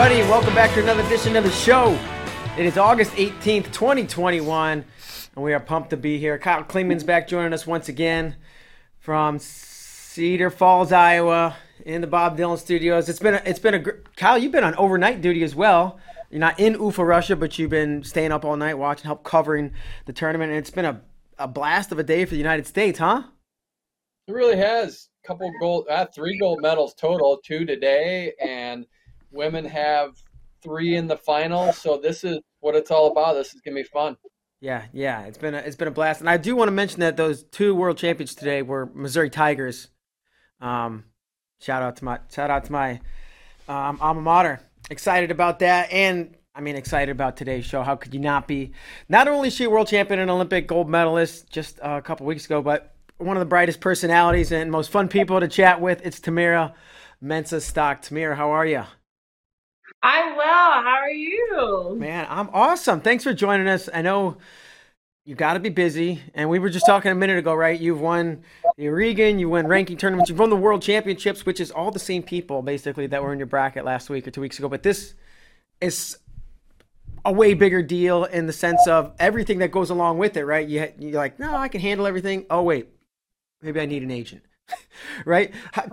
everybody. Welcome back to another edition of the show. It is August 18th, 2021, and we are pumped to be here. Kyle Klingman's back joining us once again from Cedar Falls, Iowa, in the Bob Dylan Studios. It's been a, it's been a Kyle. You've been on overnight duty as well. You're not in Ufa, Russia, but you've been staying up all night watching, help covering the tournament, and it's been a, a blast of a day for the United States, huh? It really has. Couple gold, uh, three gold medals total, two today, and women have three in the final. So this is what it's all about. This is gonna be fun. Yeah, yeah, it's been a, it's been a blast, and I do want to mention that those two world champions today were Missouri Tigers. Um, shout out to my shout out to my um, alma mater. Excited about that, and I mean excited about today's show. How could you not be? Not only is she a world champion and Olympic gold medalist just a couple weeks ago, but one of the brightest personalities and most fun people to chat with. It's Tamyra Mensah Stock. Tamyra, how are you? I'm well. How are you? Man, I'm awesome. Thanks for joining us. I know you got to be busy, and we were just talking a minute ago, right? You've won the Oregon, you won ranking tournaments, you've won the World Championships, which is all the same people basically that were in your bracket last week or two weeks ago. But this is a way bigger deal in the sense of everything that goes along with it, right? You you're like, no, I can handle everything. Oh wait, maybe I need an agent, right? How,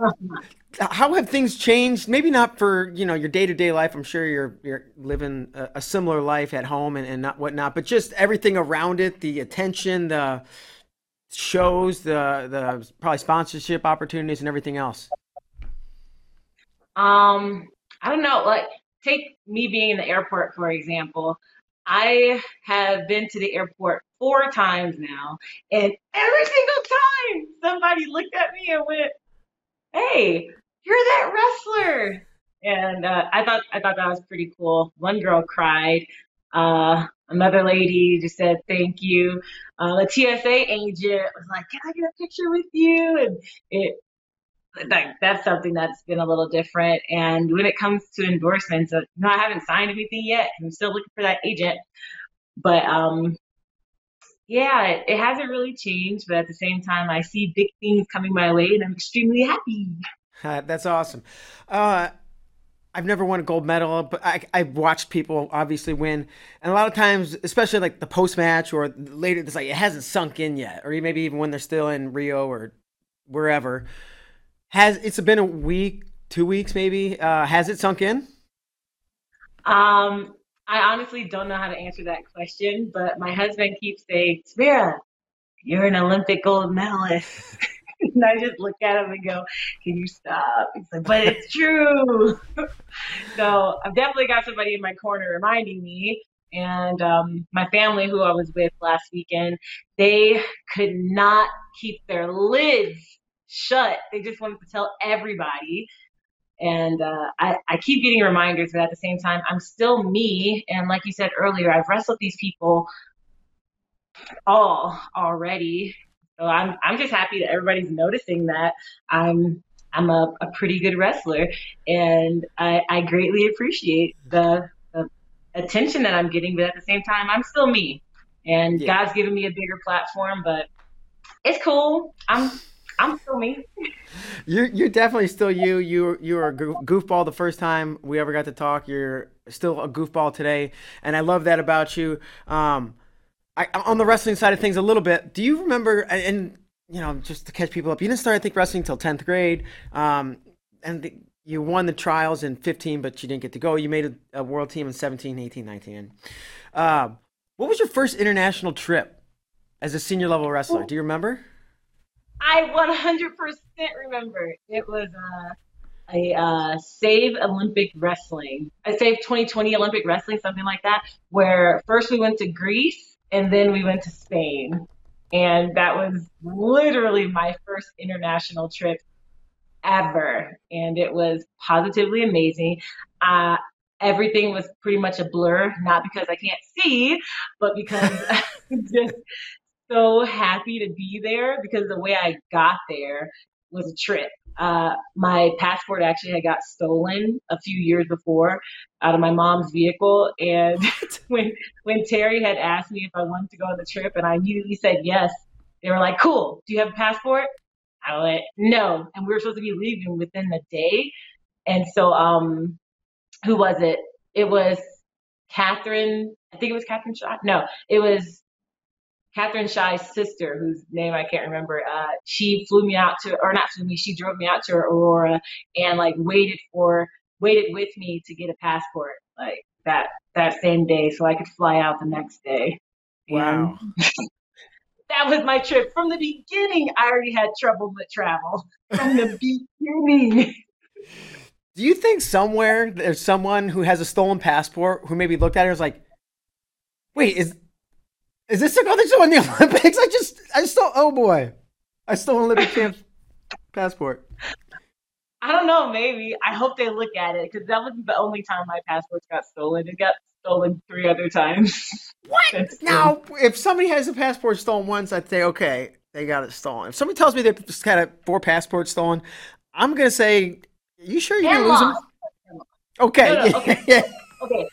how, have things changed? Maybe not for you know your day to day life. I'm sure you're you're living a, a similar life at home and, and not whatnot, but just everything around it, the attention, the shows, the the probably sponsorship opportunities, and everything else. Um, I don't know. Like, take me being in the airport for example. I have been to the airport four times now, and every single time somebody looked at me and went, "Hey, you're that wrestler!" And uh, I thought I thought that was pretty cool. One girl cried. Uh, another lady just said thank you. Uh, the TSA agent was like, "Can I get a picture with you?" And it like that's something that's been a little different. And when it comes to endorsements, uh, no, I haven't signed anything yet. I'm still looking for that agent. But um, yeah, it, it hasn't really changed. But at the same time, I see big things coming my way, and I'm extremely happy. That's awesome. Uh, I've never won a gold medal, but I, I've watched people obviously win, and a lot of times, especially like the post match or later, it's like it hasn't sunk in yet, or maybe even when they're still in Rio or wherever has it's been a week, two weeks maybe? Uh, has it sunk in? Um, I honestly don't know how to answer that question, but my husband keeps saying, "Tamyra, you're an Olympic gold medalist." and I just look at him and go, "Can you stop?" He's like, "But it's true." so I've definitely got somebody in my corner reminding me. And um, my family, who I was with last weekend, they could not keep their lids shut. They just wanted to tell everybody. And uh, I, I keep getting reminders, but at the same time, I'm still me. And like you said earlier, I've wrestled these people all already. So I'm I'm just happy that everybody's noticing that I'm I'm a, a pretty good wrestler, and I, I greatly appreciate the, the attention that I'm getting. But at the same time, I'm still me, and yeah. God's given me a bigger platform. But it's cool. I'm I'm still me. You're you're definitely still you. You you were a goofball the first time we ever got to talk. You're still a goofball today, and I love that about you. Um, I, on the wrestling side of things, a little bit. Do you remember? And you know, just to catch people up, you didn't start I think wrestling until tenth grade. Um, and the, you won the trials in 15, but you didn't get to go. You made a, a world team in 17, 18, 19. Uh, what was your first international trip as a senior level wrestler? Do you remember? I 100% remember. It was uh, a uh, Save Olympic Wrestling. I Save 2020 Olympic Wrestling, something like that, where first we went to Greece and then we went to Spain. And that was literally my first international trip ever. And it was positively amazing. Uh, everything was pretty much a blur, not because I can't see, but because I'm just so happy to be there because the way I got there was a trip. Uh, my passport actually had got stolen a few years before out of my mom's vehicle, and when when Terry had asked me if I wanted to go on the trip, and I immediately said yes, they were like, "Cool, do you have a passport?" I went, "No," and we were supposed to be leaving within the day, and so um, who was it? It was Catherine. I think it was Catherine Shaw. No, it was Katherine Shai's sister, whose name I can't remember. Uh, she flew me out to, or not flew me. She drove me out to Aurora and like waited for, waited with me to get a passport, like that that same day, so I could fly out the next day. Wow. that was my trip. From the beginning, I already had trouble with travel. From the beginning. Do you think somewhere there's someone who has a stolen passport who maybe looked at it and was like, wait, is is this the girl that won the Olympics? I just I stole oh boy. I stole Olympic champ passport. I don't know, maybe. I hope they look at it because that was the only time my passports got stolen. It got stolen three other times. What? now, if somebody has a passport stolen once, I'd say, okay, they got it stolen. If somebody tells me they've just had four passports stolen, I'm going to say, you sure you didn't lose them? Okay. No, no, okay. yeah. Okay.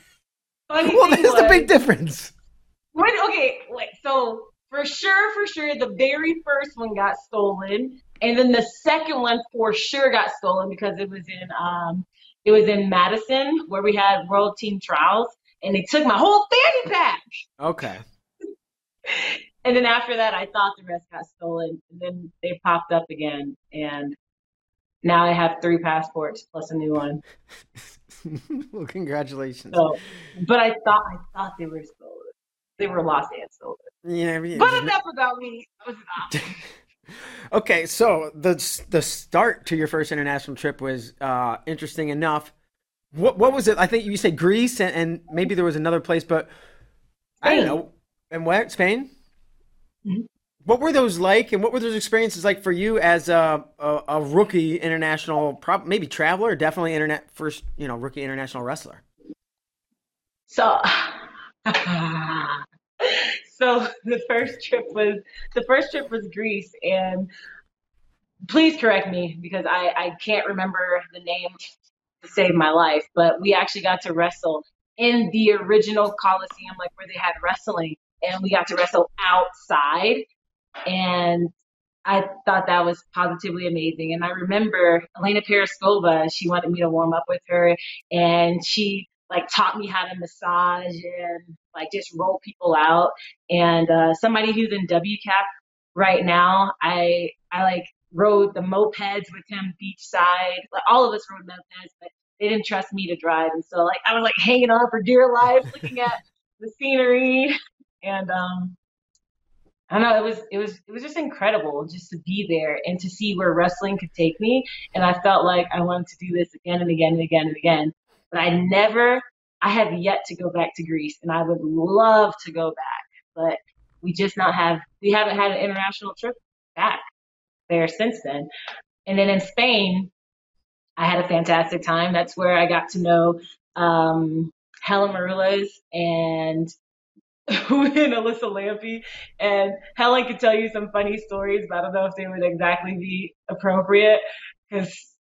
Funny well, that's the big difference. When, okay, wait. So for sure, for sure, the very first one got stolen, and then the second one for sure got stolen because it was in um, it was in Madison where we had World Team Trials, and they took my whole fanny pack. Okay. and then after that, I thought the rest got stolen, and then they popped up again, and now I have three passports plus a new one. well, congratulations. So, but I thought I thought they were stolen. They were lost and stolen. Yeah, yeah. But enough about me. okay, so the the start to your first international trip was uh, interesting enough. What what was it? I think you said Greece and, and maybe there was another place, but. I don't know. And what Spain? Mm-hmm. What were those like, and what were those experiences like for you as a a, a rookie international, prob- maybe traveler, definitely internet first, you know, rookie international wrestler? So, so the first trip was the first trip was Greece, and please correct me because I I can't remember the name to save my life, but we actually got to wrestle in the original Coliseum, like where they had wrestling, and we got to wrestle outside. And I thought that was positively amazing. And I remember Elena Pirozhkova, she wanted me to warm up with her, and she like taught me how to massage and like just roll people out. And uh, somebody who's in WCAP right now, I I like rode the mopeds with him beachside. Like all of us rode mopeds, but they didn't trust me to drive. And so like I was like hanging on for dear life, looking at the scenery. And um I don't know, it was it was it was just incredible just to be there and to see where wrestling could take me. And I felt like I wanted to do this again and again and again and again. But I never I have yet to go back to Greece and I would love to go back. But we just not have we haven't had an international trip back there since then. And then in Spain, I had a fantastic time. That's where I got to know um, Helen Maroules and and Alyssa Lampe. And Helen could tell you some funny stories, but I don't know if they would exactly be appropriate because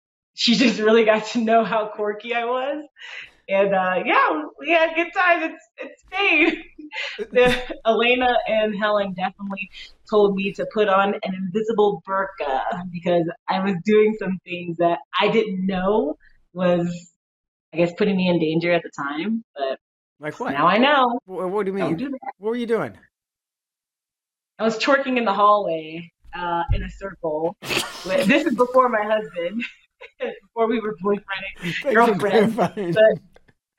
she just really got to know how quirky I was. And uh, yeah, we had good times. It's it's the, Elena and Helen definitely told me to put on an invisible burqa because I was doing some things that I didn't know was, I guess, putting me in danger at the time. But like what? Now I know. What, what do you mean? Do what were you doing? I was twerking in the hallway uh, in a circle. this is before my husband, before we were boyfriend and girlfriend. But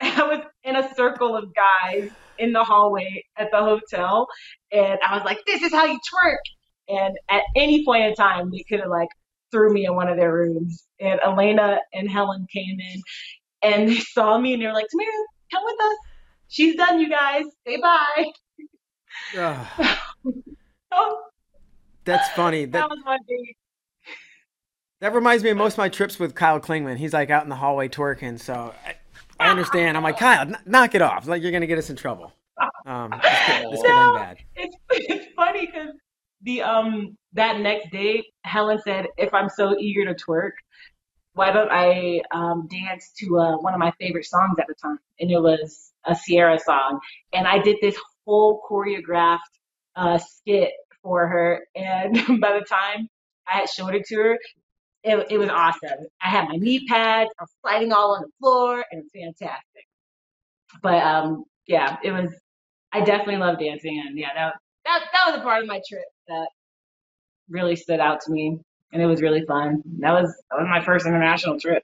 I was in a circle of guys in the hallway at the hotel, and I was like, "This is how you twerk." And at any point in time, they could have like threw me in one of their rooms. And Elena and Helen came in, and they saw me, and they were like, "Tamyra, come with us. She's done, you guys. Say bye." oh, That's funny. That, that was my date. That reminds me of most of my trips with Kyle Klingman. He's like out in the hallway twerking. So I understand. I'm like, Kyle, knock it off. Like you're gonna get us in trouble. Um, this could, this no, bad. It's it's funny because the um that next day, Helen said, if I'm so eager to twerk, why don't I um, dance to uh, one of my favorite songs at the time? And it was a Ciara song, and I did this whole choreographed uh, skit for her. And by the time I had showed it to her, it, it was awesome. I had my knee pads, I was sliding all on the floor, and it was fantastic. But um, yeah, it was. I definitely love dancing, and yeah, that that that was a part of my trip that really stood out to me, and it was really fun. That was that was my first international trip.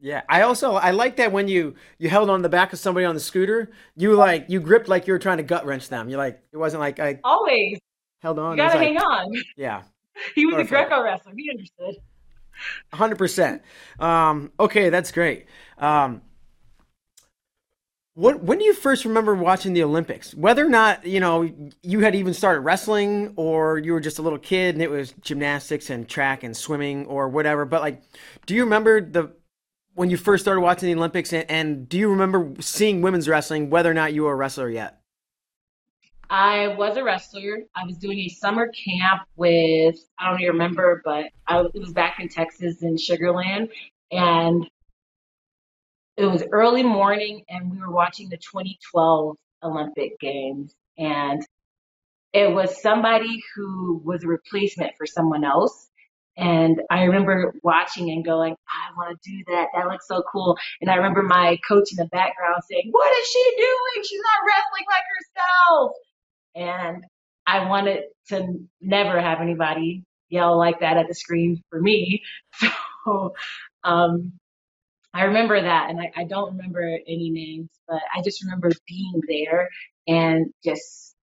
Yeah, I also I like that when you you held on the back of somebody on the scooter, you like you gripped like you were trying to gut wrench them. You like it wasn't like I always held on. You gotta like, hang on. Yeah, he was a Greco wrestler. He understood. Hundred um, percent. Okay, that's great. Um, what when do you first remember watching the Olympics? Whether or not you know you had even started wrestling, or you were just a little kid and it was gymnastics and track and swimming or whatever. But like, do you remember the when you first started watching the Olympics, and, and do you remember seeing women's wrestling, whether or not you were a wrestler yet? I was a wrestler. I was doing a summer camp with, I don't even remember, but I, it was back in Texas in Sugar Land. And it was early morning, and we were watching the 2012 Olympic Games. And it was somebody who was a replacement for someone else. And I remember watching and going, I want to do that. That looks so cool. And I remember my coach in the background saying, What is she doing? She's not wrestling like herself. And I wanted to never have anybody yell like that at the screen for me. So um, I remember that. And I, I don't remember any names, but I just remember being there and just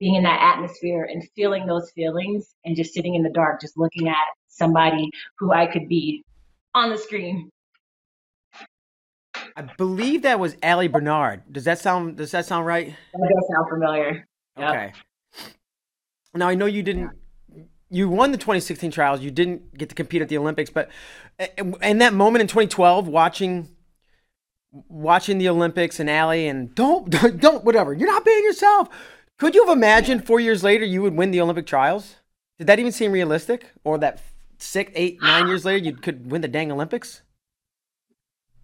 being in that atmosphere and feeling those feelings and just sitting in the dark, just looking at somebody who I could be on the screen. I believe that was Ali Bernard. Does that sound does that sound right? That does sound familiar. Yep. Okay. Now I know you didn't you won the 2016 trials. You didn't get to compete at the Olympics, but eh, eh, in that moment in 2012 watching watching the Olympics and Ali and don't don't whatever. You're not being yourself. Could you have imagined 4 years later you would win the Olympic trials? Did that even seem realistic or that six, eight, nine years later, you could win the dang Olympics?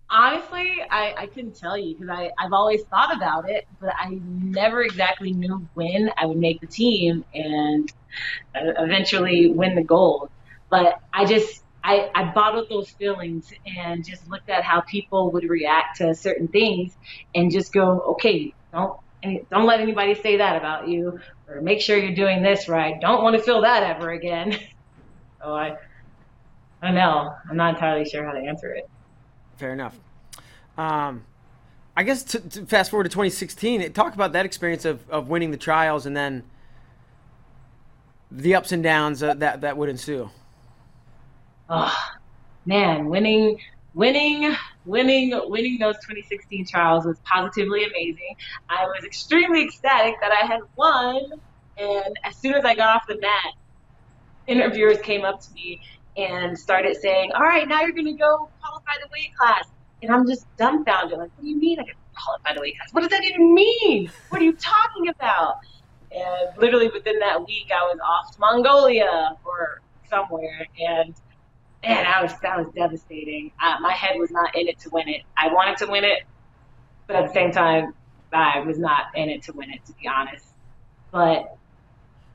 Honestly, I, I couldn't tell you because I've always thought about it, but I never exactly knew when I would make the team and uh, eventually win the gold. But I just, I, I bottled those feelings and just looked at how people would react to certain things and just go, okay, don't don't let anybody say that about you or make sure you're doing this right. Don't want to feel that ever again. so I I know. I'm not entirely sure how to answer it. Fair enough. Um, I guess to, to fast forward to 2016, talk about that experience of, of winning the trials and then the ups and downs uh, that that would ensue. Oh man, winning, winning, winning, winning those 2016 trials was positively amazing. I was extremely ecstatic that I had won, and as soon as I got off the mat, interviewers came up to me and started saying, "All right, now you're going to go qualify the weight class." And I'm just dumbfounded. Like, what do you mean I can qualify the weight class? What does that even mean? What are you talking about? And literally within that week, I was off to Mongolia or somewhere, and man, I was that was devastating. Uh, my head was not in it to win it. I wanted to win it, but at the same time, I was not in it to win it, to be honest. But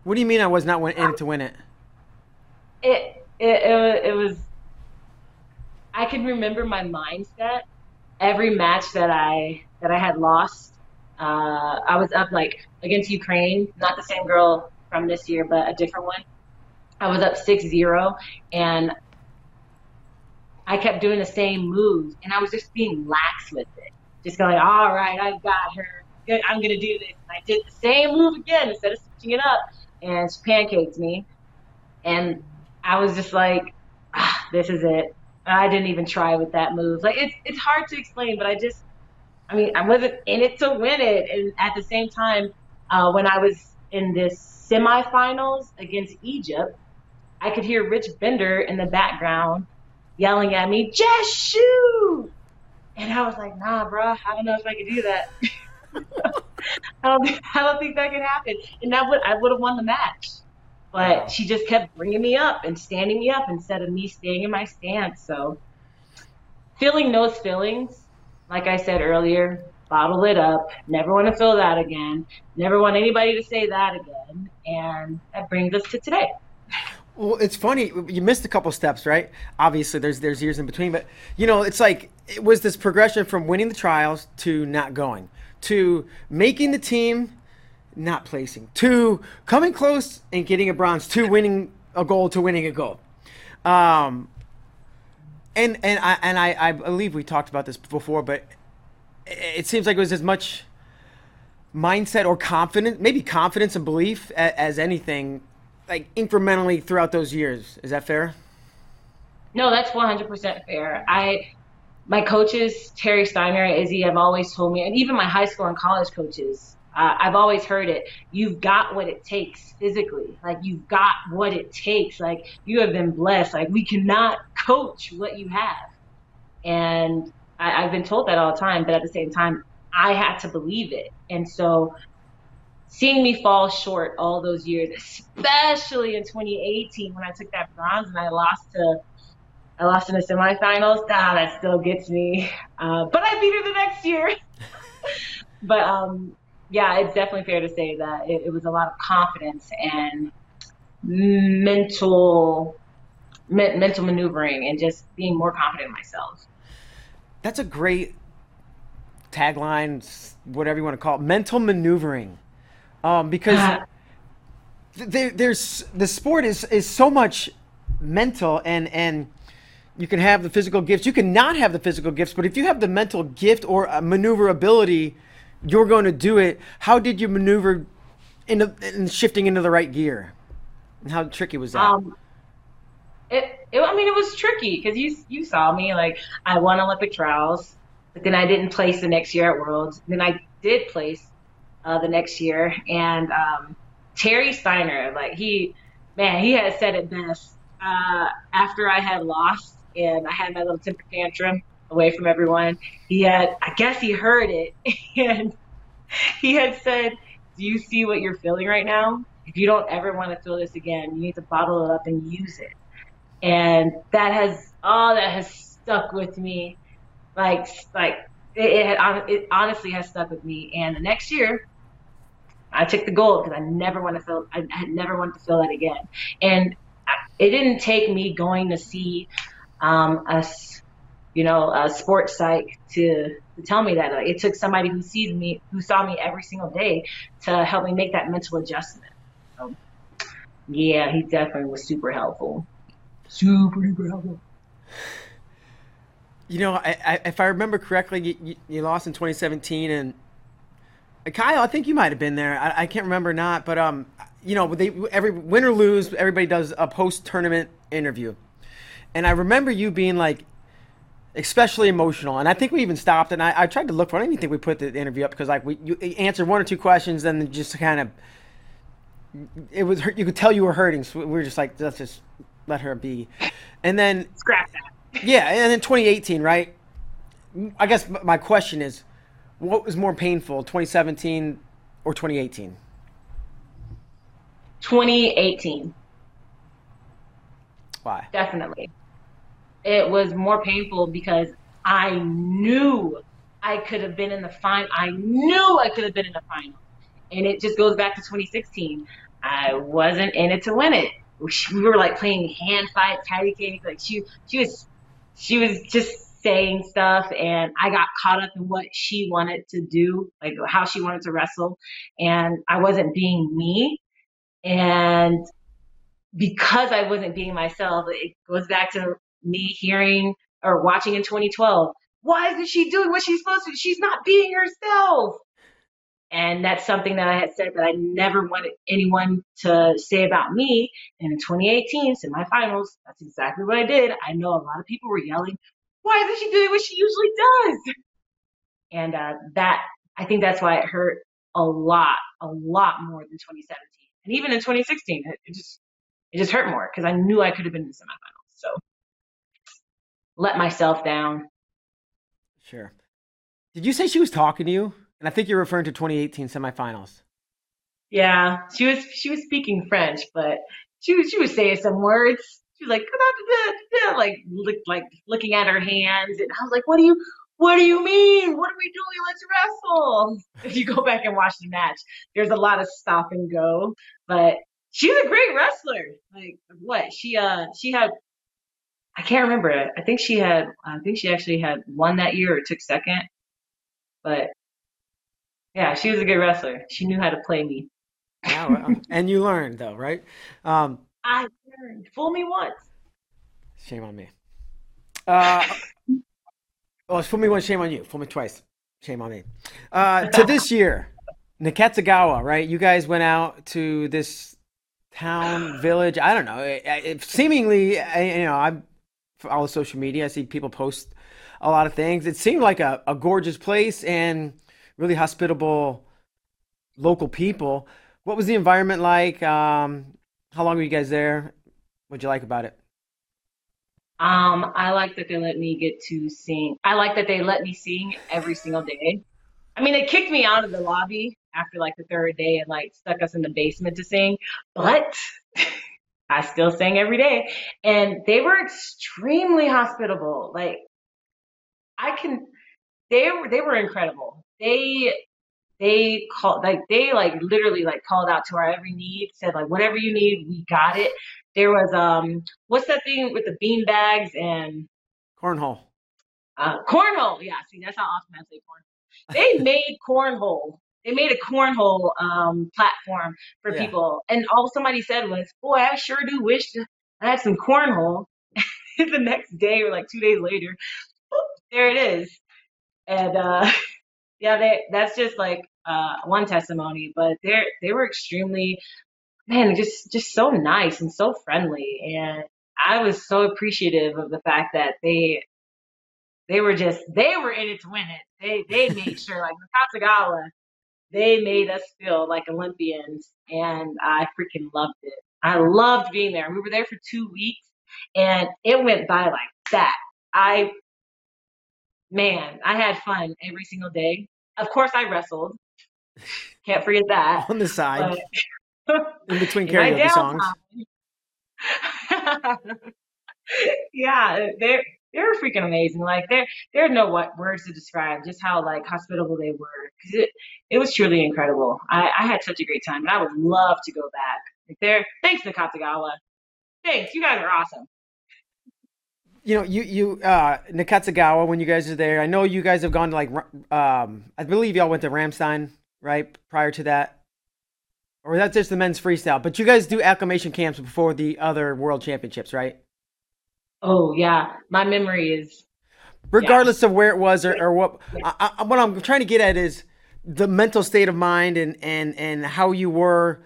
what do you mean I was not in it to win it? It it, it, it was I can remember my mindset every match that I that I had lost. Uh, I was up like against Ukraine, not the same girl from this year, but a different one. I was up 6-0 and I kept doing the same moves and I was just being lax with it. Just going, all right, I've got her. I'm going to do this. And I did the same move again instead of switching it up. And she pancaked me. And I was just like, ah, this is it. I didn't even try with that move. Like it's it's hard to explain, but I just, I mean, I wasn't in it to win it. And at the same time, uh, when I was in this semifinals against Egypt, I could hear Rich Bender in the background yelling at me, "Just shoot!" And I was like, "Nah, bro, I don't know if I could do that. I don't, I don't think that could happen." And that would I would have won the match. But she just kept bringing me up and standing me up instead of me staying in my stance. So feeling those feelings, like I said earlier, bottle it up. Never want to feel that again. Never want anybody to say that again. And that brings us to today. Well, it's funny. You missed a couple steps, right? Obviously, there's there's years in between, but you know, it's like it was this progression from winning the trials to not going, to making the team, not placing, to coming close and getting a bronze, to winning a gold, to winning a gold. Um, and and I and I, I believe we talked about this before, but it seems like it was as much mindset or confidence, maybe confidence and belief as, as anything, like incrementally throughout those years. Is that fair? No, that's 100% fair. I, my coaches, Terry Steiner, Izzy, have always told me, and even my high school and college coaches, uh, I've always heard it. You've got what it takes physically. Like you've got what it takes. Like you have been blessed. Like we cannot coach what you have. And I, I've been told that all the time, but at the same time, I had to believe it. And so seeing me fall short all those years, especially in 2018 when I took that bronze and I lost to I lost in the semifinals. Ah, that still gets me. Uh, but I beat her the next year. but um, yeah, it's definitely fair to say that it, it was a lot of confidence and mental me- mental maneuvering and just being more confident in myself. That's a great tagline, whatever you want to call it, mental maneuvering, um, because uh, there, there's the sport is is so much mental and and you can have the physical gifts, you can not have the physical gifts, but if you have the mental gift or maneuverability, you're going to do it. How did you maneuver into in shifting into the right gear? And how tricky was that? Um, it, it, I mean, it was tricky because you you saw me like I won Olympic trials. But then I didn't place the next year at Worlds. Then I did place uh, the next year, and um, Terry Steiner, like he, man, he had said it best. Uh, after I had lost and I had my little temper tantrum away from everyone, he had, I guess he heard it, and he had said, "Do you see what you're feeling right now? If you don't ever want to feel this again, you need to bottle it up and use it." And that has, oh, that has stuck with me like like it, it, had, it honestly has stuck with me. And the next year, I took the gold because I never want to feel I had never wanted to feel that again. And it didn't take me going to see um, a you know a sports psych to to tell me that. Like, it took somebody who sees me who saw me every single day to help me make that mental adjustment. So, yeah, he definitely was super helpful. Super, super helpful. You know, I, I, if I remember correctly, you, you, lost in 2017, and uh, Kyle, I think you might have been there. I, I can't remember not, but um, you know, they every win or lose, everybody does a post tournament interview, and I remember you being like, especially emotional. And I think we even stopped, and I, I tried to look for. I don't even think we put the interview up because like we you answered one or two questions, then just kind of it was you could tell you were hurting. So we were just like, let's just let her be, and then scrap that yeah, and then 2018, right? I guess my question is, what was more painful, 2017 or 2018? 2018. Why? Definitely. It was more painful because I knew I could have been in the final. I knew I could have been in the final. And it just goes back to 2016. I wasn't in it to win it. We were like playing hand fight, patty cake. Like she, she was she was just saying stuff and I got caught up in what she wanted to do, like how she wanted to wrestle. And I wasn't being me. And because I wasn't being myself, it goes back to me hearing or watching in 2012. Why isn't she doing what she's supposed to? She's not being herself. And that's something that I had said that I never wanted anyone to say about me. And in 2018, semifinals, that's exactly what I did. I know a lot of people were yelling, why isn't she doing what she usually does? And uh, that, I think that's why it hurt a lot, a lot more than 2017. And even in 2016, it, it just, it just hurt more because I knew I could have been in the semifinals. So let myself down. Sure. Did you say she was talking to you? And I think you're referring to 2018 semifinals. Yeah, she was she was speaking French, but she was she was saying some words. She was like like look, like looking at her hands, and I was like, "What do you What do you mean? What are we doing? Let's wrestle!" If you go back and watch the match, there's a lot of stop and go, but she's a great wrestler. Like what? She uh she had I can't remember. I think she had I think she actually had won that year or took second. But yeah, she was a good wrestler. She knew how to play me. Well, and you learned though, right? Um, I learned. Fool me once. shame on me. Uh, well, fool me once, shame on you. Fool me twice, shame on me. Uh, to this year, Nakatsugawa, right? You guys went out to this town, village. I don't know. It, it, seemingly, I, you know, I follow social media. I see people post a lot of things. It seemed like a, a gorgeous place and really hospitable local people. What was the environment like? Um, how long were you guys there? What'd you like about it? Um, I like that they let me get to sing. I like that they let me sing every single day. I mean, they kicked me out of the lobby after like the third day and like stuck us in the basement to sing, but I still sang every day. And they were extremely hospitable. Like I can they were they were incredible. They they called like they like literally like called out to our every need, said like whatever you need, we got it. There was um what's that thing with the bean bags and cornhole. Uh, cornhole, yeah. See, that's how often I say cornhole. They made cornhole. They made a cornhole um, platform for yeah. people, and all somebody said was, "Boy, I sure do wish I had some cornhole." the next day, or like two days later, there it is. And uh, yeah, they that's just like uh, one testimony, but they they were extremely man, just just so nice and so friendly, and I was so appreciative of the fact that they they were just they were in it to win it. They they made sure like the Nakatsugawa, they made us feel like Olympians, and I freaking loved it. I loved being there. We were there for two weeks, and it went by like that. I man, I had fun every single day. Of course, I wrestled. Can't forget that. On the side. in between karaoke songs. yeah, they're they're freaking amazing. Like there are no what words to describe just how like hospitable they were because it it was truly incredible. I, I had such a great time, and I would love to go back. Like there, thanks Nakatsugawa. Thanks, you guys are awesome you know, you you uh, Nakatsugawa when you guys are there. I know you guys have gone to like um, I believe y'all went to Ramstein right prior to that, or that's just the men's freestyle. But you guys do acclimation camps before the other world championships, right? Oh yeah, my memory is. Regardless yeah. of where it was or, or what, yeah. I, I, what I'm trying to get at is the mental state of mind and and and how you were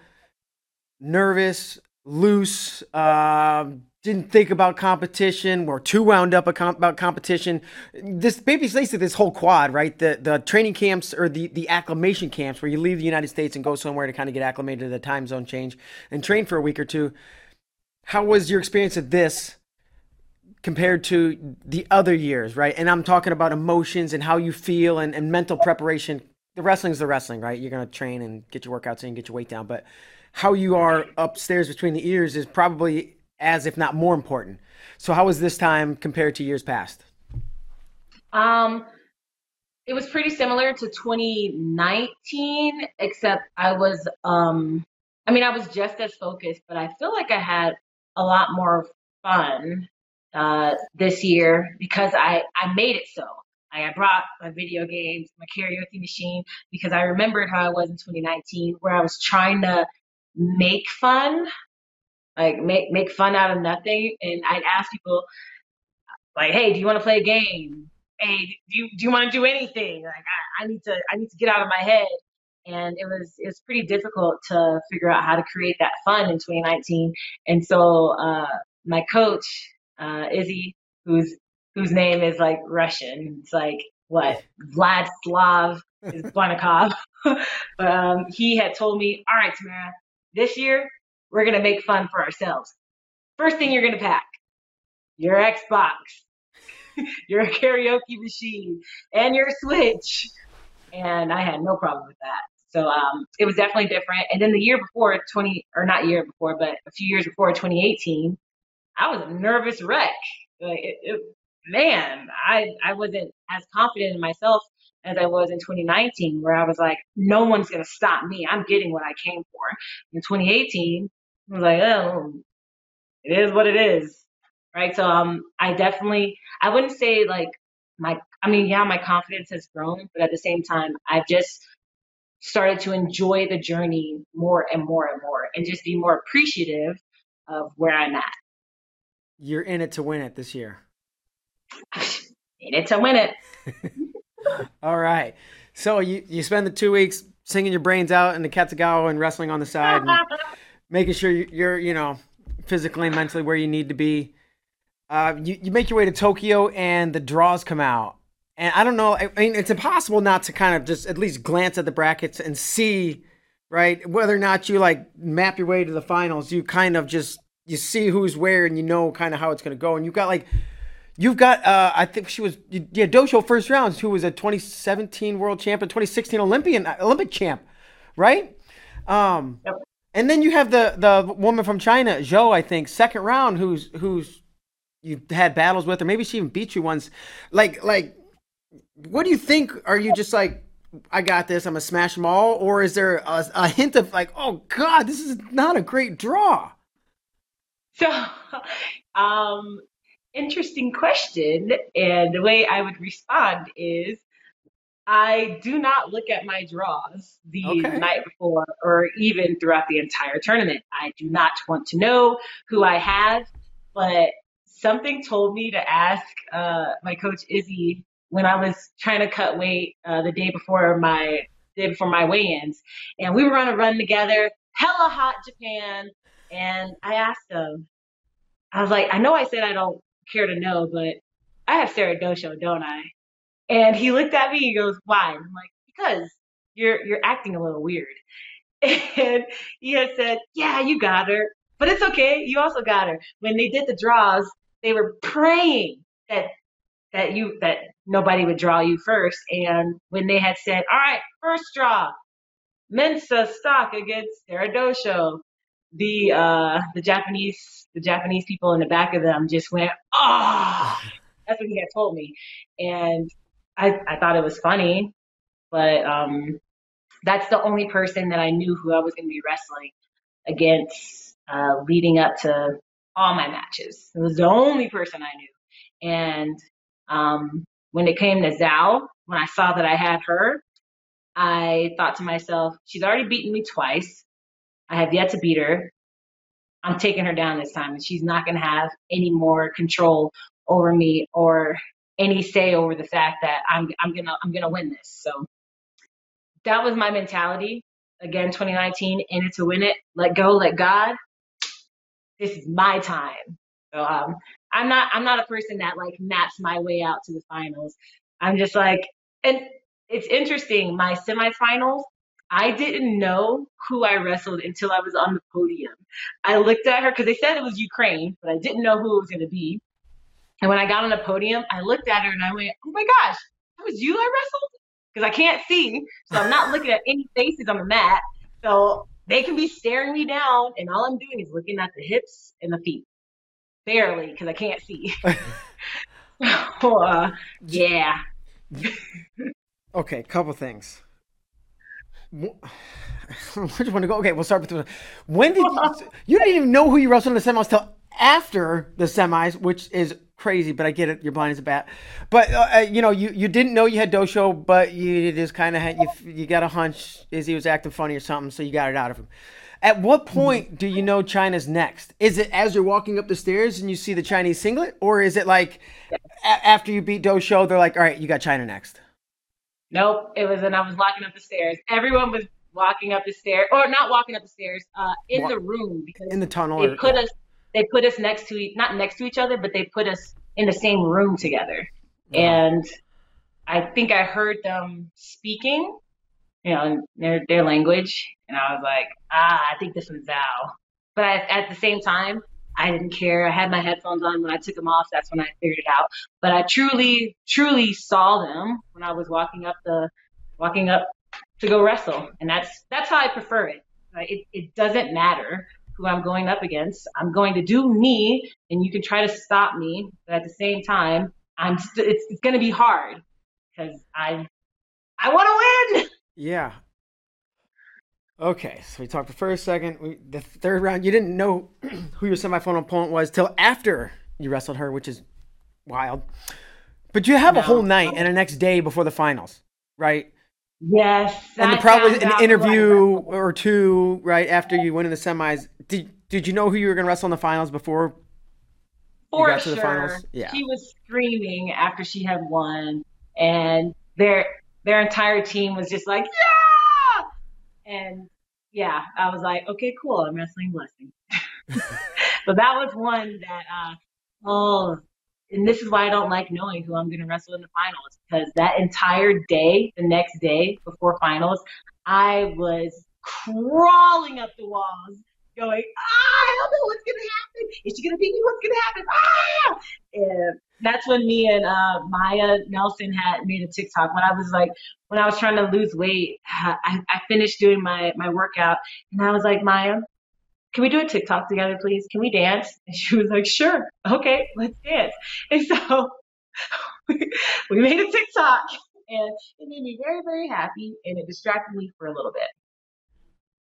nervous, loose, um, didn't think about competition. We're too wound up about competition. This maybe basically this whole quad, right? The the training camps or the the acclimation camps where you leave the United States and go somewhere to kind of get acclimated to the time zone change and train for a week or two. How was your experience of this compared to the other years, right? And I'm talking about emotions and how you feel and, and mental preparation. The wrestling's the wrestling, right? You're gonna train and get your workouts in, get your weight down, but how you are upstairs between the ears is probably as if not more important. So how was this time compared to years past? Um, it was pretty similar to 2019, except I was, um, I mean, I was just as focused, but I feel like I had a lot more fun uh, this year because I, I made it so. I brought my video games, my karaoke machine, because I remembered how I was in 2019, where I was trying to make fun like make make fun out of nothing. And I'd ask people like, "Hey, do you want to play a game? Hey, do you do you want to do anything? Like, I, I need to I need to get out of my head." And it was it was pretty difficult to figure out how to create that fun in 2019. And so uh, my coach uh, Izzy, whose whose name is like Russian, it's like what Vladislav is but um, he had told me, all right, Tamara, this year we're going to make fun for ourselves. First thing you're going to pack your Xbox, your karaoke machine, and your Switch. And I had no problem with that. So um, it was definitely different. And then the year before, 20, or not year before, but a few years before, 2018, I was a nervous wreck. Like it, it, man, I, I wasn't as confident in myself as I was in 2019, where I was like, no one's to stop me. I'm getting what I came for. In 2018, I was like, oh, it is what it is, right? So um, I definitely, I wouldn't say like my, I mean, yeah, my confidence has grown, but at the same time, I've just started to enjoy the journey more and more and more, and just be more appreciative of where I'm at. You're in it to win it this year. in it to win it. All right. So you you spend the two weeks singing your brains out in Nakatsugawa and wrestling on the side, and making sure you're you know physically and mentally where you need to be. Uh, you you make your way to Tokyo and the draws come out, and I don't know. I mean, it's impossible not to kind of just at least glance at the brackets and see, right, whether or not you like map your way to the finals. You kind of just you see who's where and you know kind of how it's going to go. And you've got like, you've got, uh, I think she was, yeah, Dosho first rounds, who was a 2017 world champion, 2016 Olympian, uh, Olympic champ, right? Um, yep. And then you have the the woman from China, Zhou, I think, second round, who's who's you had battles with, or maybe she even beat you once. Like like, what do you think? Are you just like, I got this, I'm gonna smash them all, or is there a, a hint of like, oh God, this is not a great draw? So, um, interesting question. And the way I would respond is I do not look at my draws the okay. night before or even throughout the entire tournament. I do not want to know who I have, but something told me to ask uh, my coach Izzy when I was trying to cut weight uh, the day before my day before my weigh-ins, and we were on a run together. Hella hot Japan, and I asked him, I was like, I know I said I don't care to know, but I have Sara Dosho, don't I? And he looked at me, he goes, Why? I'm like, Because you're you're acting a little weird. And he had said, Yeah, you got her. But it's okay, you also got her. When they did the draws, they were praying that that you that nobody would draw you first. And when they had said, All right, first draw, Mensah Stock against Sara Dosho, the uh, the Japanese the Japanese people in the back of them just went, oh, that's what he had told me, and I I thought it was funny, but um, that's the only person that I knew who I was going to be wrestling against uh, leading up to all my matches. It was the only person I knew, and um, when it came to Zhou, when I saw that I had her, I thought to myself, she's already beaten me twice. I have yet to beat her. I'm taking her down this time, and she's not going to have any more control over me or any say over the fact that I'm I'm gonna I'm gonna win this. So that was my mentality. Again, 2019, in it to win it. Let go, let God. This is my time. So um, I'm not I'm not a person that like maps my way out to the finals. I'm just like, and it's interesting. My semifinals, I didn't know who I wrestled until I was on the podium. I looked at her because they said it was Ukraine, but I didn't know who it was going to be. And when I got on the podium, I looked at her and I went, "Oh my gosh, that was you I wrestled!" Because I can't see, so I'm not looking at any faces on the mat. So they can be staring me down, and all I'm doing is looking at the hips and the feet, barely because I can't see. so, uh, yeah. okay, couple things. You want to go? Okay, we'll start with the, when did you, you didn't even know who you wrestled in the semis till after the semis, which is crazy. But I get it, you're blind as a bat. But uh, uh you know, you, you didn't know you had Dosho, but you just kind of had you you got a hunch is he was acting funny or something, so you got it out of him. At what point do you know China's next? Is it as you're walking up the stairs and you see the Chinese singlet, or is it like a- after you beat Dosho, they're like, all right, you got China next? Nope. It was and I was walking up the stairs. Everyone was walking up the stairs, or not walking up the stairs, uh, in Walk, the room because in the tunnel. They put us. They put us next to not next to each other, but they put us in the same room together. And I think I heard them speaking, you know, their their language, and I was like, ah, I think this one's Zhou. But I, at the same time, I didn't care. I had my headphones on. When I took them off, that's when I figured it out. But I truly, truly saw them when I was walking up the, walking up to go wrestle, and that's that's how I prefer it. It it doesn't matter who I'm going up against. I'm going to do me, and you can try to stop me, but at the same time, I'm st- it's, it's going to be hard because I I want to win. Yeah, Okay, so we talked the first, second, we, the third round. You didn't know who your semifinal opponent was till after you wrestled her, which is wild. But you have no. a whole night and a next day before the finals, right? Yes. And probably an interview or two right after you win in the semis. Did Did you know who you were going to wrestle in the finals before? For sure. Yeah. She was screaming after she had won, and their their entire team was just like, yeah. And yeah, I was like, okay, cool. I'm wrestling Blessing. but that was one that, uh, oh, and this is why I don't like knowing who I'm going to wrestle in the finals because that entire day, the next day before finals, I was crawling up the walls, going, ah, I don't know what's going to happen. Is she going to beat me? What's going to happen? Ah! And that's when me and uh, Maya Nelson had made a TikTok when I was like, when I was trying to lose weight, I, I finished doing my, my workout and I was like, Maya, can we do a TikTok together, please? Can we dance? And she was like, sure. Okay, let's dance. And so we made a TikTok and it made me very, very happy and it distracted me for a little bit.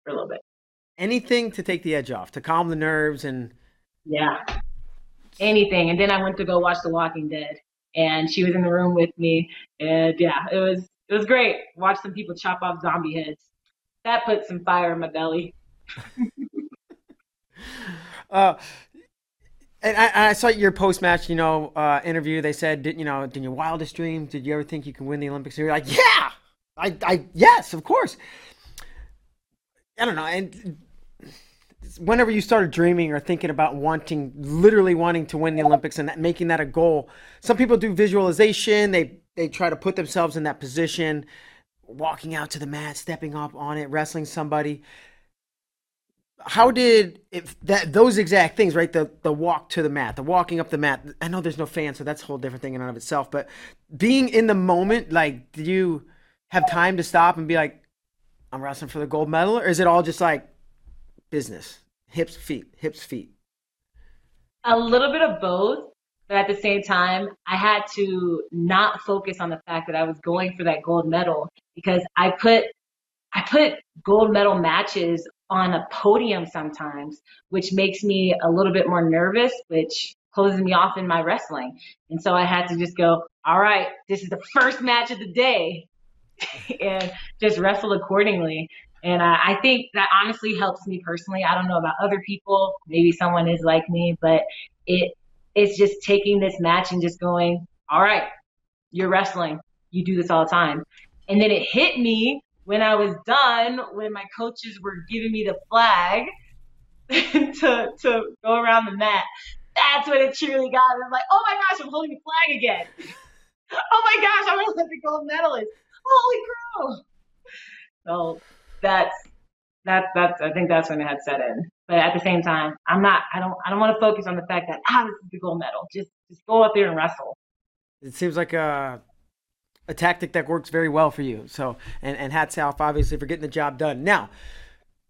For a little bit. Anything to take the edge off, to calm the nerves and. Yeah. Anything. And then I went to go watch The Walking Dead and she was in the room with me. And yeah, it was, it was great. Watch some people chop off zombie heads. That put some fire in my belly. Uh, and I, I, saw your post match, you know, uh, interview. They said, did, you know, in your wildest dreams, did you ever think you could win the Olympics? And you're like, yeah, I, I, yes, of course. I don't know. And whenever you started dreaming or thinking about wanting, literally wanting to win the Olympics and making that a goal, some people do visualization. They they try to put themselves in that position, walking out to the mat, stepping up on it, wrestling somebody. How did if that those exact things right? The the walk to the mat the walking up the mat. I know there's no fan so that's a whole different thing in and of itself but being in the moment like do you have time to stop and be like i'm wrestling for the gold medal or is it all just like business? Hips feet hips feet. A little bit of both but at the same time i had to not focus on the fact that i was going for that gold medal because i put I put gold medal matches on a podium sometimes, which makes me a little bit more nervous, which closes me off in my wrestling. And so I had to just go, all right, this is the first match of the day and just wrestle accordingly. And I, I think that honestly helps me personally. I don't know about other people. Maybe someone is like me, but it it's just taking this match and just going, all right, you're wrestling. You do this all the time. And then it hit me when I was done, when my coaches were giving me the flag to to go around the mat, that's when it truly got. I was like, oh my gosh, I'm holding the flag again. oh my gosh, I'm an Olympic gold medalist. Holy crow! So that's that's that's I think that's when it had set in. But at the same time, I'm not. I don't. I don't want to focus on the fact that ah, this is the gold medal. Just just go out there and wrestle. It seems like a a tactic that works very well for you. So, and, and hats off, obviously, for getting the job done. Now,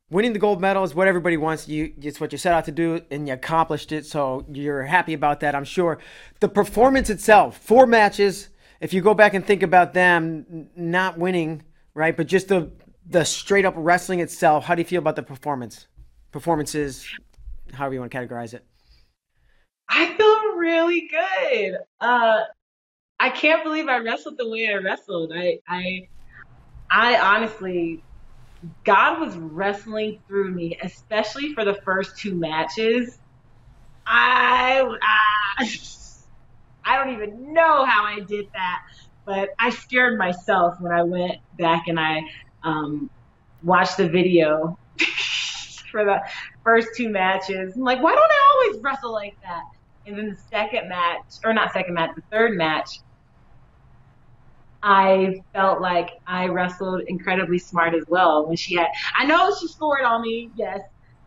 winning the gold medal is what everybody wants. You, it's what you set out to do, and you accomplished it. So you're happy about that, I'm sure. The performance itself, four matches. If you go back and think about them not winning, right, but just the the straight up wrestling itself, how do you feel about the performance? Performances, however you want to categorize it. I feel really good. Uh, I can't believe I wrestled the way I wrestled. I I I honestly God was wrestling through me, especially for the first two matches. I I, I don't even know how I did that, but I scared myself when I went back and I um, watched the video for the first two matches. I'm like, why don't I always wrestle like that? And then the second match, or not second match, the third match, I felt like I wrestled incredibly smart as well. When she had, I know she scored on me. Yes,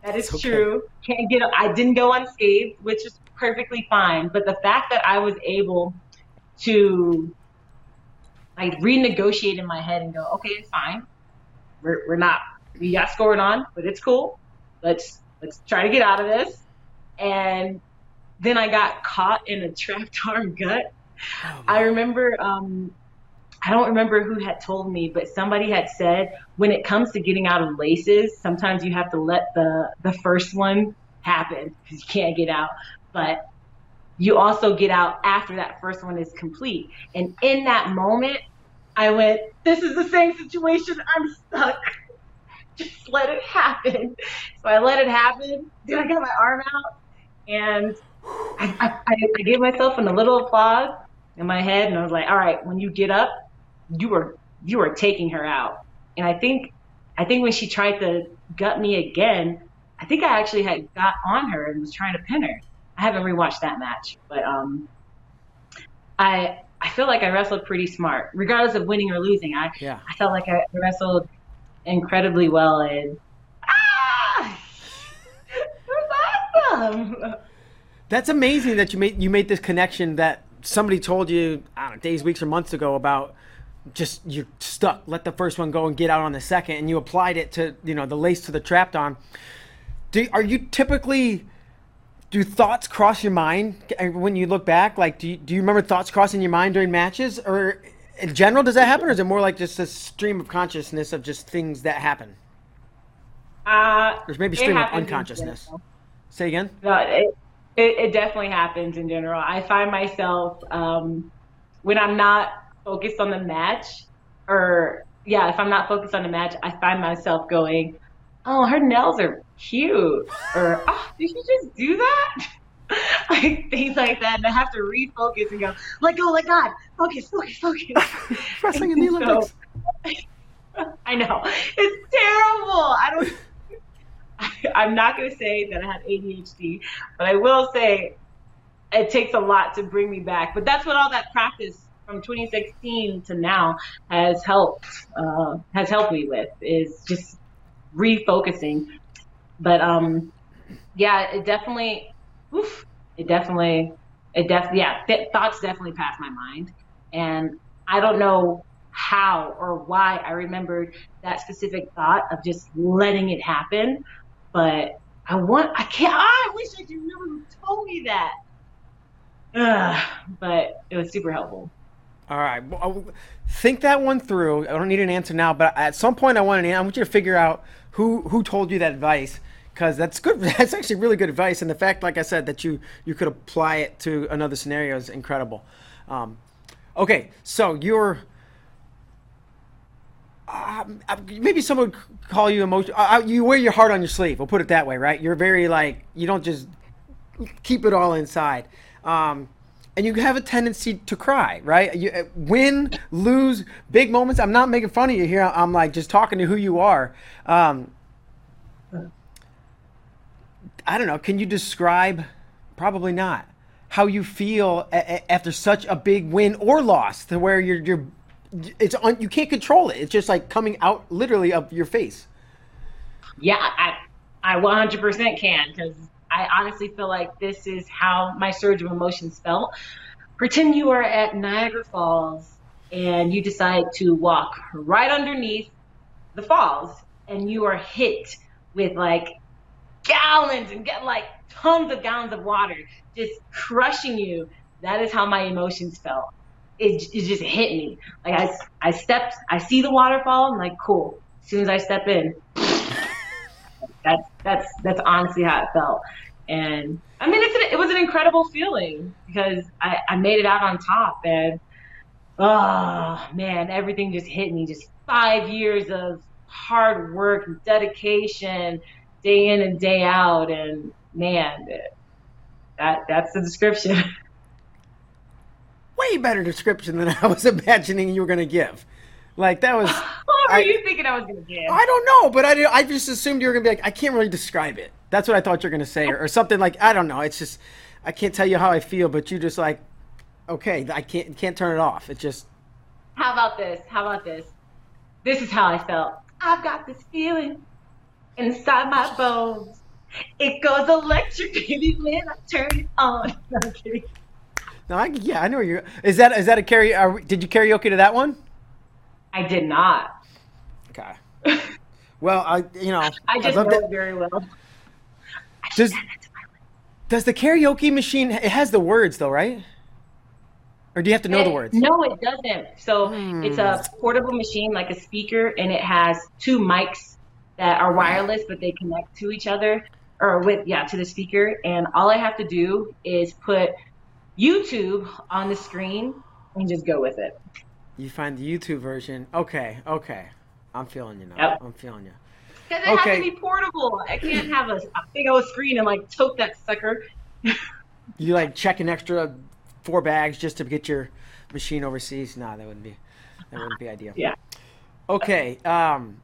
that is okay. true. Can't get. I didn't go unscathed, which is perfectly fine. But the fact that I was able to like renegotiate in my head and go, okay, it's fine. We're we're not. We got scored on, but it's cool. Let's let's try to get out of this. And then I got caught in a trapped arm gut. Oh, I remember um, I don't remember who had told me, but somebody had said when it comes to getting out of laces, sometimes you have to let the the first one happen because you can't get out. But you also get out after that first one is complete. And in that moment, I went, "This is the same situation. I'm stuck. Just let it happen." So I let it happen. Then I got my arm out, and I, I, I gave myself a little applause in my head, and I was like, "All right, when you get up, you are you are taking her out. And I think I think when she tried to gut me again, I think I actually had got on her and was trying to pin her. I haven't rewatched that match, but um, I I feel like I wrestled pretty smart, regardless of winning or losing. I Yeah. I felt like I wrestled incredibly well and ah, was awesome. That's amazing that you made you made this connection that somebody told you I don't know, days, weeks, or months ago about just you're stuck. Let the first one go and get out on the second, and you applied it to you know the lace to the trapped on. Do are you typically do thoughts cross your mind when you look back? Like, do you, do you remember thoughts crossing your mind during matches, or in general does that happen, or is it more like just a stream of consciousness of just things that happen? Uh, There's maybe stream of unconsciousness. Say again. No, it, it, it definitely happens in general. I find myself um, when I'm not focused on the match, or yeah, if I'm not focused on the match, I find myself going, "Oh, her nails are cute," or "Oh, did she just do that?" like things like that, and I have to refocus and go, "Let go, let God, focus, focus, focus." Wrestling in the So- Olympics. I know it's terrible. I don't. I'm not going to say that I have ADHD, but I will say it takes a lot to bring me back. But that's what all that practice from 2016 to now has helped uh, has helped me with is just refocusing. But um, yeah, it definitely, oof, it definitely, it def yeah, th- thoughts definitely pass my mind, and I don't know how or why I remembered that specific thought of just letting it happen. But I want, I can't, I wish I could remember who told me that. Ugh, but it was super helpful. All right. Well, think that one through. I don't need an answer now, but at some point, I want an. I want you to figure out who who told you that advice because that's good. That's actually really good advice, and the fact, like I said, that you you could apply it to another scenario is incredible. Um, okay, so you're. Um, uh, maybe someone would call you emotional. Uh, you wear your heart on your sleeve. We'll put it that way, right? You're very like you don't just keep it all inside. Um, and you have a tendency to cry, right? You uh, win, lose, big moments. I'm not making fun of you here. I'm like just talking to who you are. Um, I don't know. Can you describe? Probably not. How you feel a- after such a big win or loss, to where you're you're, it's on. You can't control it. It's just like coming out literally of your face. Yeah, I, I 100% can because I honestly feel like this is how my surge of emotions felt. Pretend you are at Niagara Falls and you decide to walk right underneath the falls and you are hit with like gallons and get like tons of gallons of water just crushing you. That is how my emotions felt. It, it just hit me. Like I, I stepped, I see the waterfall. I'm like, cool. As soon as I step in, that's that's that's honestly how it felt. And I mean, an, it was an incredible feeling because I, I made it out on top, and oh man, everything just hit me. Just five years of hard work and dedication, day in and day out, and man, that that's the description. Way better description than I was imagining you were going to give. Like that was. what were I- you thinking I was gonna give? I don't know, but I, I just assumed you were gonna be like, I can't really describe it. That's what I thought you were gonna say, or, or something like, I don't know. It's just, I can't tell you how I feel, but you just like, okay, I can't can't turn it off. It just, How about this? How about this? This is how I felt. I've got this feeling inside my bones. It goes electric, baby, when I turn it on. No, I'm kidding. no, I, yeah, I know you. Is that is that a carry? Are, did you karaoke to that one? I did not. Okay. Well, I you know, I just love know that- it very well. Does does the karaoke machine? It has the words though, right? Or do you have to know it, the words? No, it doesn't. So Hmm. it's a portable machine like a speaker, and it has two mics that are wireless, but they connect to each other or with yeah to the speaker. And all I have to do is put YouTube on the screen and just go with it. You find the YouTube version. Okay, okay. I'm feeling you now. Yep. I'm feeling you. Because it has to be portable. I can't have a, a big old screen and like tote that sucker. You like check an extra four bags just to get your machine overseas? Nah, that wouldn't be that wouldn't be ideal. Yeah. Okay. Um,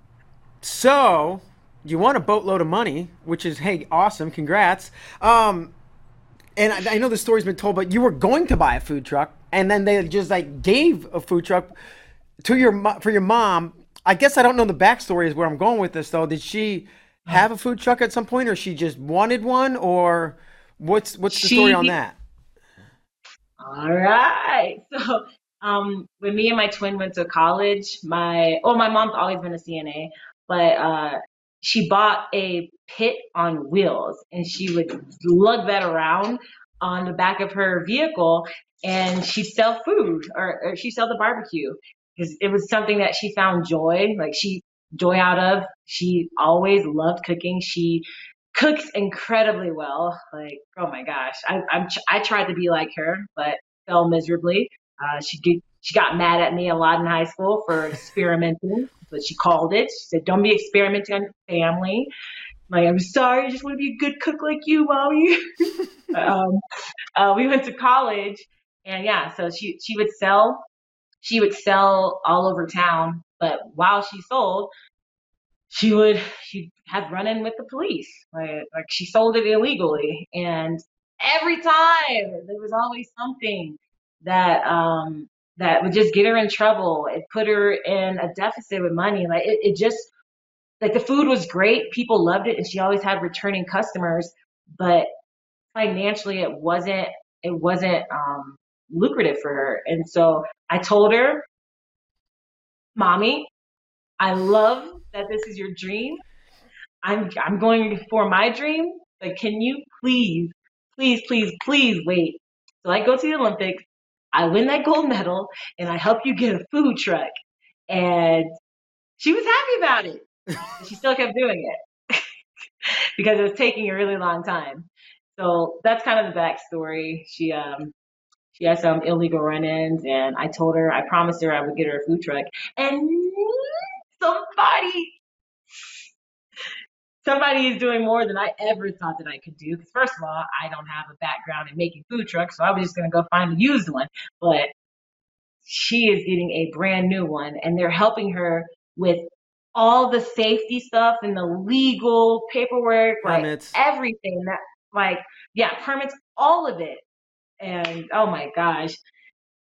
so you won a boatload of money, which is hey, awesome, congrats. Um, and I, I know the story's been told, but you were going to buy a food truck, and then they just like gave a food truck to your mo- for your mom. I guess I don't know the backstory is where I'm going with this though. Did she have a food truck at some point, or she just wanted one, or what's what's the story on that? All right. So, um, when me and my twin went to college, my oh, my mom's always been a CNA, but uh, she bought a pit on wheels, and she would lug that around on the back of her vehicle, and she'd sell food or, or she sell the barbecue because it was something that she found joy, like she joy out of. She always loved cooking. She cooks incredibly well. Like, oh my gosh, I, I'm I tried to be like her, but fell miserably. Uh, she did. She got mad at me a lot in high school for experimenting, but she called it. She said, "Don't be experimenting on your family." I'm like, I'm sorry. I just want to be a good cook like you, mommy. um, uh, we went to college, and yeah, so she she would sell. She would sell all over town, but while she sold, she would she'd have run in with the police. Like like she sold it illegally. And every time there was always something that um that would just get her in trouble. It put her in a deficit with money. Like it, it just like the food was great, people loved it, and she always had returning customers, but financially it wasn't it wasn't um lucrative for her. And so I told her, Mommy, I love that this is your dream. I'm I'm going for my dream, but can you please, please, please, please wait till I go to the Olympics, I win that gold medal, and I help you get a food truck. And she was happy about it. she still kept doing it because it was taking a really long time. So that's kind of the backstory. She um she had some illegal run-ins, and I told her I promised her I would get her a food truck, and somebody somebody is doing more than I ever thought that I could do. Because first of all, I don't have a background in making food trucks, so I was just gonna go find a used one. But she is getting a brand new one, and they're helping her with all the safety stuff and the legal paperwork, like Permits. everything that like yeah, permits, all of it. And oh my gosh,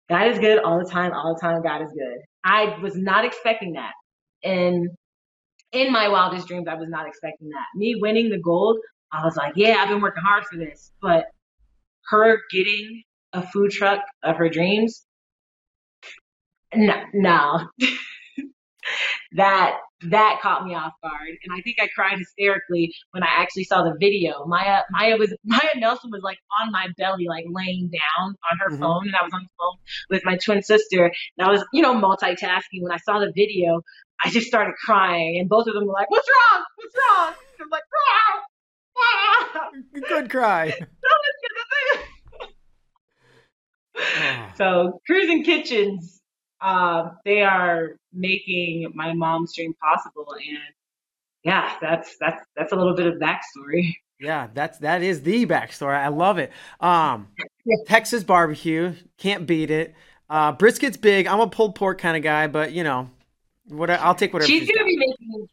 God is good all the time, all the time. God is good. I was not expecting that. And in my wildest dreams, I was not expecting that. Me winning the gold, I was like, yeah, I've been working hard for this. But her getting a food truck of her dreams, no, no. that that caught me off guard, and I think I cried hysterically when I actually saw the video. Maya Maya was Maya Nelson was like on my belly, like laying down on her Mhm. phone, and I was on the phone with my twin sister, and I was you know multitasking. When I saw the video, I just started crying, and both of them were like, "What's wrong? What's wrong?" And I'm like, "Ah, ah." Good cry. Oh. So Cruising Kitchens, uh, they are making my mom's dream possible, and yeah, that's that's that's a little bit of backstory. Yeah, that's that is the backstory. I love it. Um. Texas barbecue can't beat it. Uh, brisket's big. I'm a pulled pork kind of guy, but you know, what I'll take whatever. She's she's gonna got. be making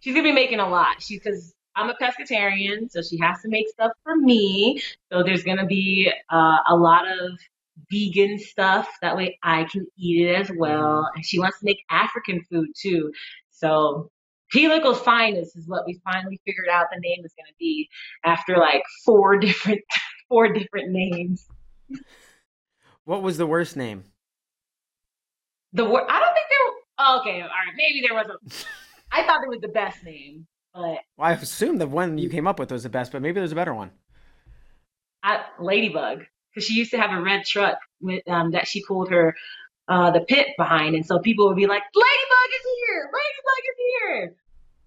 she's gonna be making a lot. She because I'm a pescatarian, so she has to make stuff for me. So there's gonna be uh, a lot of vegan stuff. That way I can eat it as well. And she wants to make African food too. So Helical Finest is what we finally figured out the name is gonna be after like four different four different names. What was the worst name? The word I don't think okay, all right. Maybe there was a. I thought it was the best name, but Well, I assume the one you came up with was the best, but maybe there's a better one. I, Ladybug. because she used to have a red truck with um, that she pulled her uh, the pit behind, and so people would be like, "Ladybug is here! Ladybug is here!"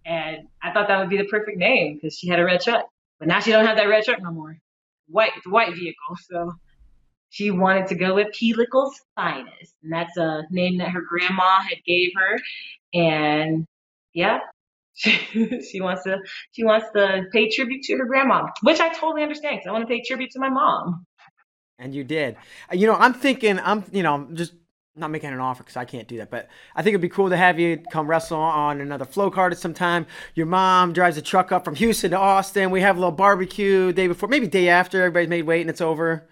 And I thought that would be the perfect name because she had a red truck, but now she don't have that red truck no more. White, it's a white vehicle, so she wanted to go with Helical's finest, and that's a name that her grandma had gave her, and yeah, she, she wants to she wants to pay tribute to her grandma, which I totally understand because I want to pay tribute to my mom. And you did. You know, I'm thinking, I'm, you know, just not making an offer because I can't do that, but I think it'd be cool to have you come wrestle on another flow card at some time. Your mom drives a truck up from Houston to Austin. We have a little barbecue day before, maybe day after. Everybody's made weight and it's over.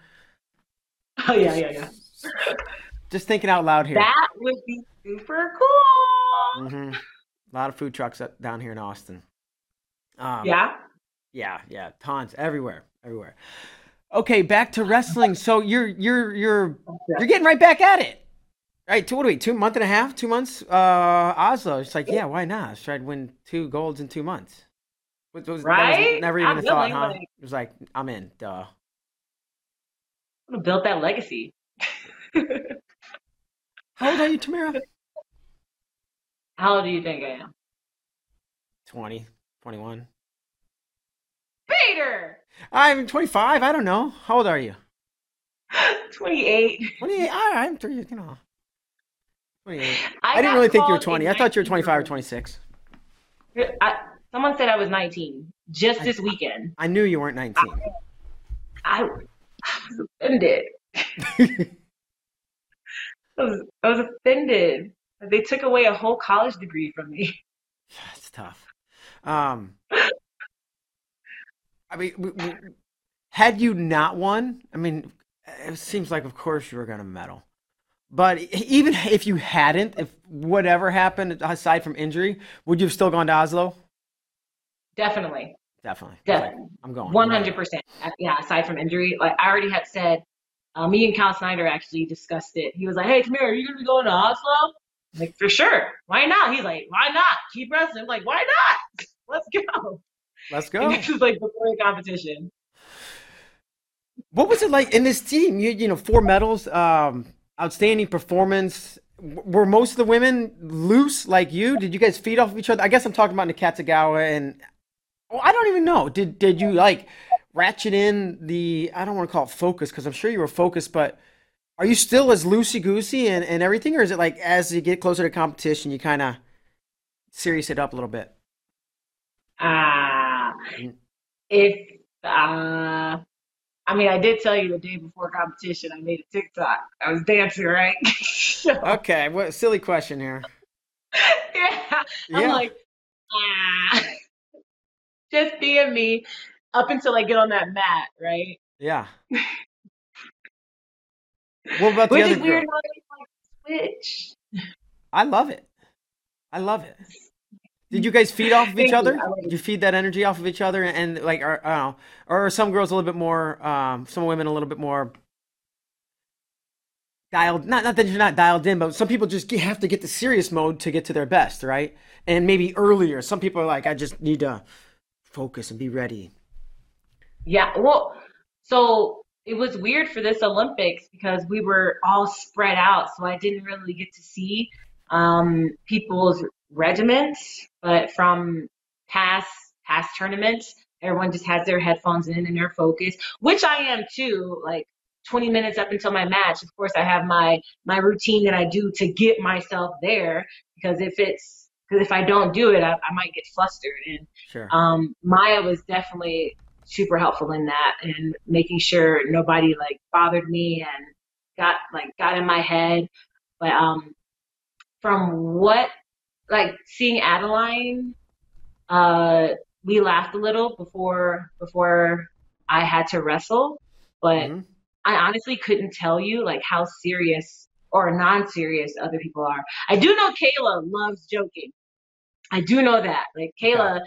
Oh yeah, yeah, yeah. Just thinking out loud here. That would be super cool. hmm A lot of food trucks up, down here in Austin. Um, Yeah. Yeah, yeah, tons everywhere, everywhere. Okay, back to wrestling. So you're you're you're you're getting right back at it, right? Two what are we? Two month and a half, two months. Uh, Oslo. It's like, yeah, why not? Let's try to win two golds in two months. Was, was, that was Right? never even I'm a thought, willing, huh? like- It was like, I'm in. Duh. I'm gonna build that legacy. How old are you, Tamyra? How old do you think I am? 20, 21. Bader! I'm 25. I don't know. How old are you? 28. 28. All right, I'm three. You know, uh, 28. I, I didn't really think you were called 20. I thought you were 25 or 26. I, someone said I was 19 just this weekend. I knew you weren't 19. I, I was offended. I was, I was offended. They took away a whole college degree from me. That's tough. Um, I mean, w- w- had you not won, I mean, it seems like, of course, you were going to medal. But even if you hadn't, if whatever happened aside from injury, would you have still gone to Oslo? Definitely. Definitely. It's like, Definitely. I'm going. One hundred percent. Uh, Yeah. Aside from injury, like I already had said, uh, me and Kyle Snyder actually discussed it. He was like, "Hey, Tamir, are you gonna be going to Oslo?" I'm like, for sure. Why not? He's like, "Why not? Keep wrestling." I'm like, why not? Let's go. Let's And go. this is like before the competition. What was it like in this team? You you know, four medals, um, outstanding performance. Were most of the women loose like you? Did you guys feed off of each other? I guess I'm talking about Nakatsugawa and oh, I don't even know. Did did you like ratchet in the I don't want to call it focus because I'm sure you were focused, but are you still as loosey goosey and, and everything, or is it like as you get closer to competition, you kind of serious it up a little bit? Ah, Mm. if uh, I mean, I did tell you the day before competition, I made a TikTok. I was dancing, right? So, Okay, what silly question here. yeah, I'm Yeah. like, ah, just being me up until I get on that mat, right? Yeah. What about the Which other is weird girl? how they like switch. I love it. I love it. Did you guys feed off of each other? I Did you feed that energy off of each other? And like, are, I don't know, or are some girls a little bit more, um, some women a little bit more dialed? Not, not that you're not dialed in, but some people just have to get the serious mode to get to their best, right? And maybe earlier. Some people are like, I just need to focus and be ready. Yeah, well, so it was weird for this Olympics because we were all spread out, so I didn't really get to see um, people's regiments. But from past past tournaments, everyone just has their headphones in and they're focused, which I am too. Like 20 minutes up until my match, of course, I have my my routine that I do to get myself there because if it's because if I don't do it, I, I might get flustered and Sure. um, Maya was definitely super helpful in that and making sure nobody like bothered me and got like got in my head. But um, from what like seeing Adeline, uh, we laughed a little before before I had to wrestle, but Mhm. I honestly couldn't tell you like how serious or non-serious other people are. I do know Kayla loves joking. I do know that. Like Kayla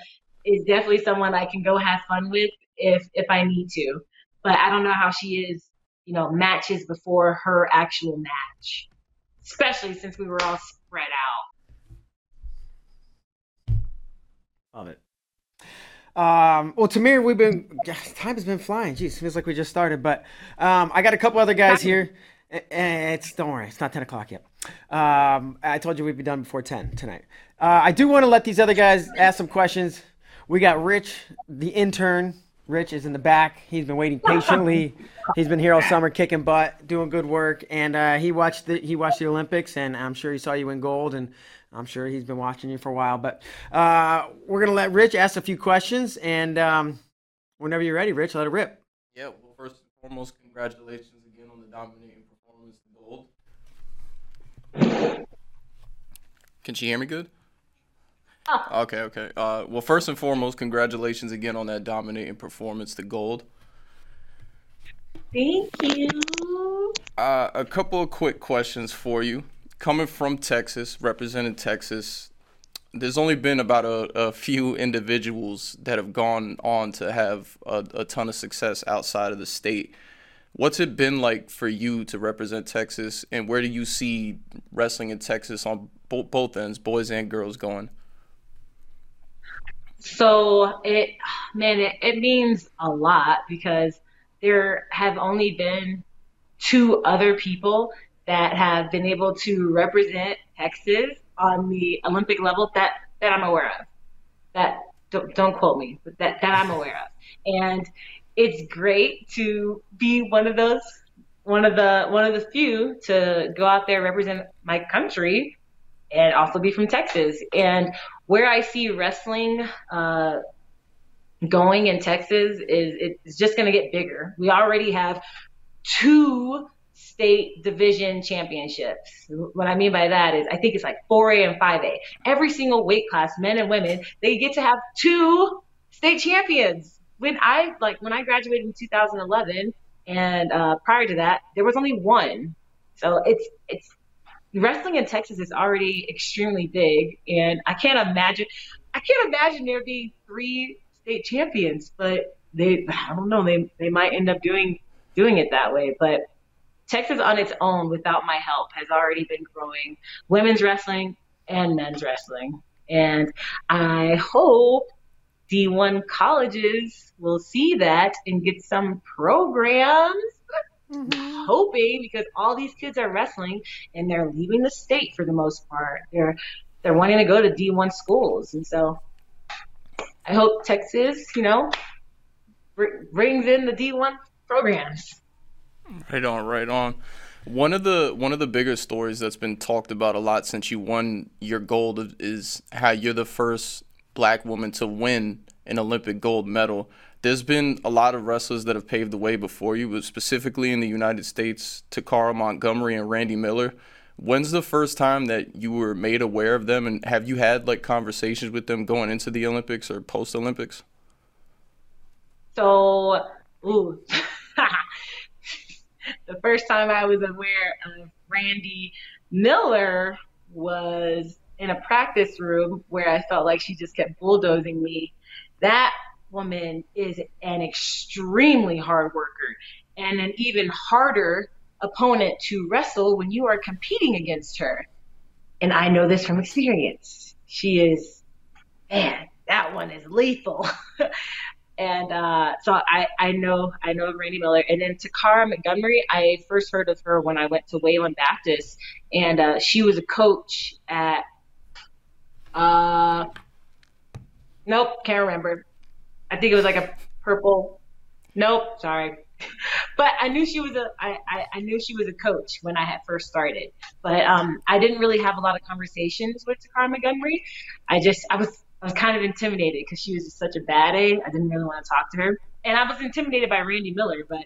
is definitely someone I can go have fun with if if I need to. But I don't know how she is, you know, matches before her actual match. Especially since we were all spread out. Love it. Um, well, Tamir, we've been time has been flying. Jeez, feels like we just started. But um, I got a couple other guys here. It's don't worry, it's not ten o'clock yet. Um, I told you we'd be done before ten tonight. Uh, I do want to let these other guys ask some questions. We got Rich, the intern. Rich is in the back. He's been waiting patiently. He's been here all summer, kicking butt, doing good work, and uh, he watched the he watched the Olympics, and I'm sure he saw you win gold, and I'm sure he's been watching you for a while. But uh, we're gonna let Rich ask a few questions, and um, whenever you're ready, Rich, let it rip. Yeah. Well, first and foremost, congratulations again on the dominating performance, the gold. Can she hear me good? Oh. Okay, okay. Uh, well, first and foremost, congratulations again on that dominating performance, the gold. Thank you. Uh, a couple of quick questions for you. Coming from Texas, representing Texas, there's only been about a, a few individuals that have gone on to have a, a ton of success outside of the state. What's it been like for you to represent Texas, and where do you see wrestling in Texas on bo- both ends, boys and girls, going? So it, man, it, it means a lot because there have only been two other people that have been able to represent Texas on the Olympic level that, that I'm aware of. That don't, don't quote me, but that, that I'm aware of. And it's great to be one of those, one of the one of the few to go out there represent my country and also be from Texas. And where I see wrestling uh, going in Texas is it's just going to get bigger. We already have two state division championships. What I mean by that is I think it's like 4A and 5A. Every single weight class, men and women, they get to have two state champions. When I like when I graduated in 2011 and uh, prior to that, there was only one. So it's it's wrestling in Texas is already extremely big, and I can't imagine. I can't imagine there being three state champions, but they, I don't know, they they might end up doing doing it that way. But Texas on its own, without my help, has already been growing women's wrestling and men's wrestling, and I hope D1 colleges will see that and get some programs Mm-hmm. hoping because all these kids are wrestling and they're leaving the state for the most part. They're they're wanting to go to D1 schools, and so I hope Texas, you know, br- brings in the D1 programs. Right on, right on. One of the one of the bigger stories that's been talked about a lot since you won your gold is how you're the first black woman to win an Olympic gold medal there's been a lot of wrestlers that have paved the way before you, but specifically in the United States, Toccara Montgomery and Randi Miller. When's the first time that you were made aware of them, and have you had like conversations with them going into the Olympics or post Olympics? So, ooh, the first time I was aware of Randy Miller was in a practice room where I felt like she just kept bulldozing me. That woman is an extremely hard worker and an even harder opponent to wrestle when you are competing against her. And I know this from experience. She is, man, that one is lethal. and uh, so I, I know I know Randi Miller, and then Toccara Montgomery. I first heard of her when I went to Wayland Baptist, and uh, she was a coach at. Uh, nope, can't remember. I think it was like a purple. Nope, sorry. But I knew she was a I, I, I knew she was a coach when I had first started. But um, I didn't really have a lot of conversations with Toccara Montgomery. I just I was I was kind of intimidated because she was just such a bad A. I didn't really want to talk to her, and I was intimidated by Randi Miller. But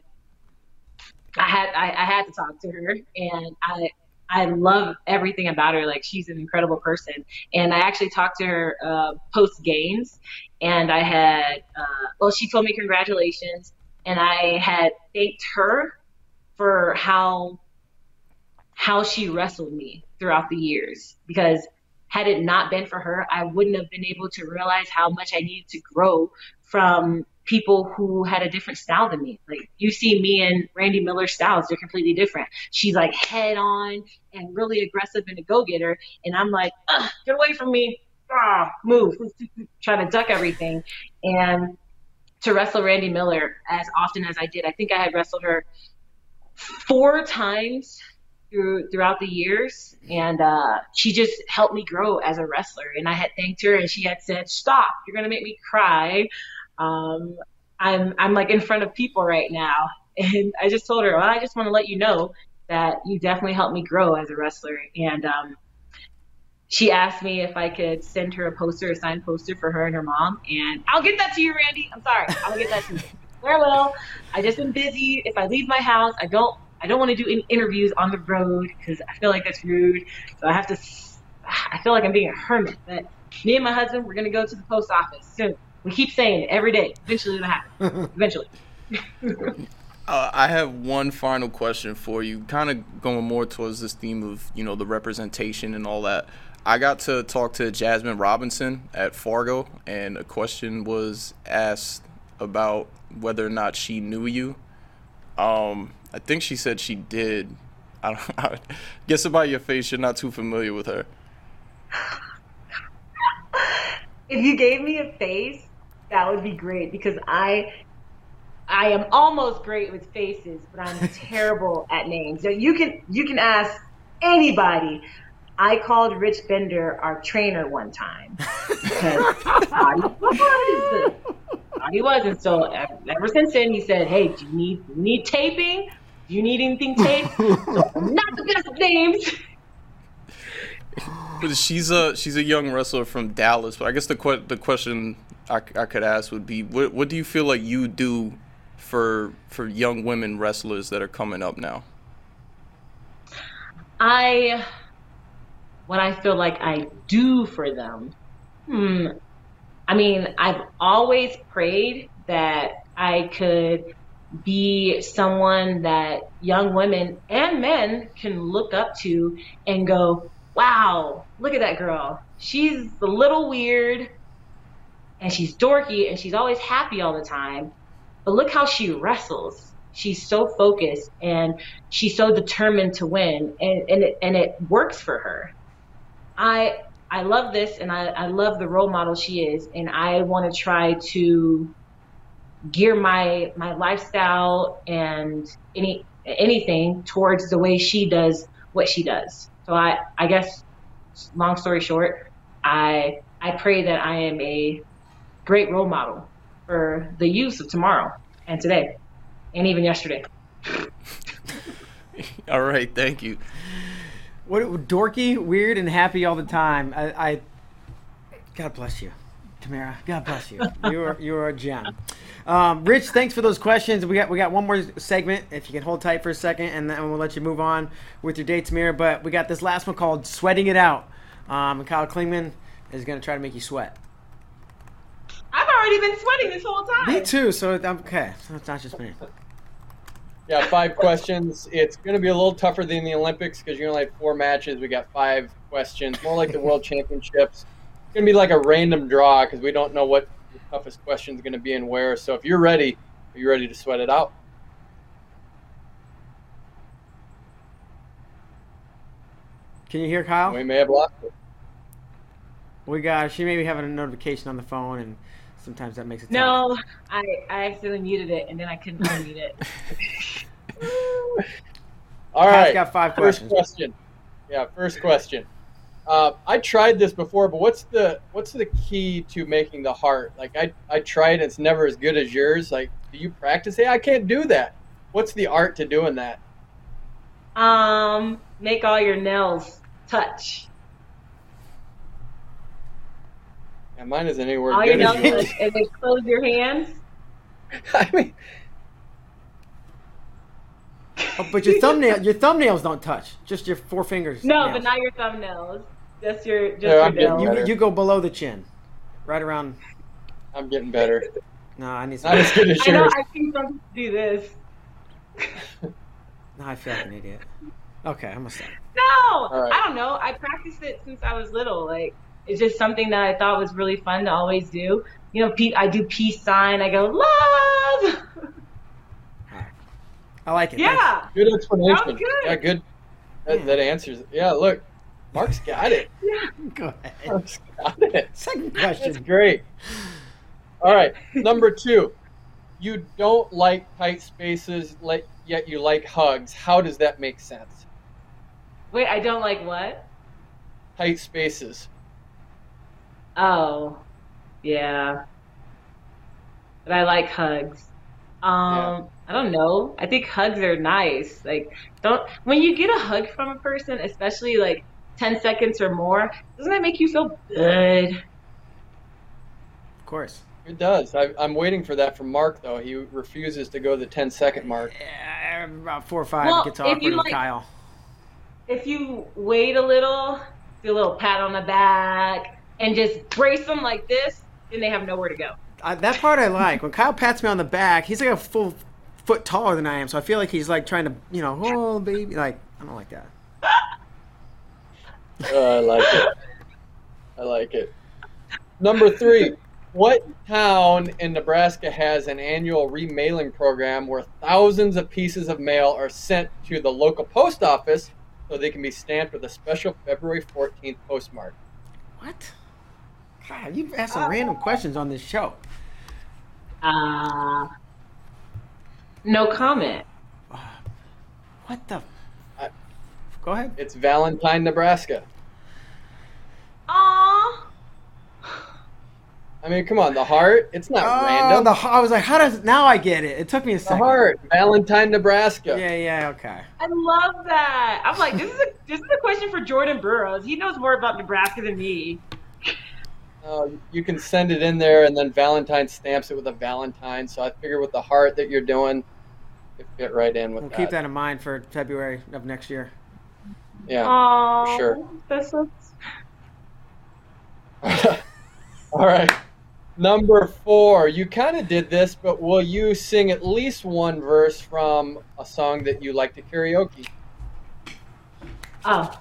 I had I, I had to talk to her, and I I love everything about her. Like she's an incredible person. And I actually talked to her uh, post games, and I had uh, well, she told me congratulations, and I had thanked her for how how she wrestled me throughout the years because had it not been for her, I wouldn't have been able to realize how much I needed to grow from people who had a different style than me. Like you see me and Randi Miller's styles, they're completely different. She's like head on and really aggressive and a go getter. And I'm like, get away from me. ah, move, Trying to duck everything. And to wrestle Randi Miller as often as I did, I think I had wrestled her four times through throughout the years, and uh, she just helped me grow as a wrestler. And I had thanked her, and she had said, "Stop! You're gonna make me cry." Um, I'm I'm like in front of people right now, and I just told her, well, I just want to let you know that you definitely helped me grow as a wrestler. And um, she asked me if I could send her a poster, a signed poster for her and her mom. And I'll get that to you, Randi. I'm sorry, I'll get that to you. Where will? I just been busy. If I leave my house, I don't I don't want to do any interviews on the road because I feel like that's rude. So I have to. I feel like I'm being a hermit. But me and my husband, we're gonna go to the post office soon. We keep saying it every day. Eventually, it'll happen. Eventually. Uh, I have one final question for you, kind of going more towards this theme of you know the representation and all that. I got to talk to Jasmine Robinson at Fargo, and a question was asked about whether or not she knew you. Um, I think she said she did. I don't. I guess about your face, you're not too familiar with her. If you gave me a face, that would be great because I I am almost great with faces, but I'm terrible at names. So you can you can ask anybody. I called Rich Bender our trainer one time because he wasn't. So ever since then, he said, "Hey, do you need you need taping? Do you need anything taped?" so I'm not the best of names. she's a she's a young wrestler from Dallas, but I guess the que- the question I, I could ask would be, what what do you feel like you do for for young women wrestlers that are coming up now? I what I feel like I do for them. Hmm. I mean, I've always prayed that I could be someone that young women and men can look up to and go, wow, look at that girl. She's a little weird and she's dorky and she's always happy all the time. But look how she wrestles. She's so focused and she's so determined to win, and and it, and it works for her. I I love this, and I, I love the role model she is, and I want to try to gear my my lifestyle and any anything towards the way she does what she does. So I I guess long story short, I I pray that I am a great role model for the youth of tomorrow and today and even yesterday. all right, thank you. What dorky, weird, and happy all the time. I, I God bless you, Tamyra. God bless you. You're you're a gem. Um, Rich, thanks for those questions. We got we got one more segment. If you can hold tight for a second, and then we'll let you move on with your day, Tamyra. But we got this last one called "Sweating It Out." Um, and Kyle Klingman is going to try to make you sweat. I've already been sweating this whole time. Me too. So I'm okay, so it's not just me. Yeah, five questions. It's going to be a little tougher than the Olympics because you only have four matches. We got five questions, more like the World Championships. It's going to be like a random draw because we don't know what the toughest question is going to be and where. So if you're ready, are you ready to sweat it out? Can you hear Kyle? We may have lost it. We got. She may be having a notification on the phone, and sometimes that makes it. No, I I accidentally muted it, and then I couldn't unmute it. All right. got five first questions. question. Yeah, first question. Uh, I tried this before, but what's the what's the key to making the heart? Like I I tried, it's never as good as yours. Like, do you practice? Hey, I can't do that. What's the art to doing that? Um, make all your nails touch. Yeah, mine isn't anywhere All your good as nails yours. touch, and close your hands. I mean, Oh, but your thumbnail, your thumbnails don't touch. Just your four fingers. No, nails. but not your thumbnails. Just your just Yeah, I'm your getting nails. You, you go below the chin, right around. I'm getting better. No, I need Not some. as good as I know. yours. I think some people do this. No, I feel like an idiot. Okay, I'm gonna stop. No, right. I don't know. I practiced it since I was little. Like it's just something that I thought was really fun to always do. You know, I do peace sign. I go love. I like it. yeah. Good explanation. That was good. Yeah, good. That, Yeah. that answers. it. Yeah, look, Mark's got it. Yeah. Go ahead. Mark's got it. Second That's question. great. All right, number two. You don't like tight spaces, yet you like hugs. How does that make sense? Wait, I don't like what? Tight spaces. Oh, yeah. But I like hugs. Um, I don't know. I think hugs are nice. Like, don't when you get a hug from a person, especially like 10 seconds or more, doesn't that make you feel good? Of course. It does. I, I'm waiting for that from Mark, though. He refuses to go the 10 second mark. Yeah, about four or five Well, it gets if awkward you with like- Kyle. If you wait a little, do a little pat on the back, and just brace them like this, then they have nowhere to go. I, that part I like. When Kyle pats me on the back, he's like a full foot taller than I am, so I feel like he's like trying to, you know, oh baby, like I don't like that. Uh, I like it. I like it. Number three. What town in Nebraska has an annual remailing program where thousands of pieces of mail are sent to the local post office so they can be stamped with a special February 14th postmark? What? God, you've asked some random questions on this show. Uh, no comment. What the? I- Go ahead. It's Valentine, Nebraska. Aww. I mean, come on, the heart. It's not Oh, random. the, I was like, how does now I get it? It took me a The second. heart, Valentine, Nebraska. Yeah, yeah, okay. I love that. I'm like, this is a this is a question for Jordan Burroughs. He knows more about Nebraska than me. Uh, you can send it in there, and then Valentine stamps it with a Valentine. So I figure with the heart that you're doing, it fit right in with We'll that. keep that in mind for February of next year. Yeah. Aww, sure. That's so All right. Number four. You kind of did this, but will you sing at least one verse from a song that you like to karaoke? Oh.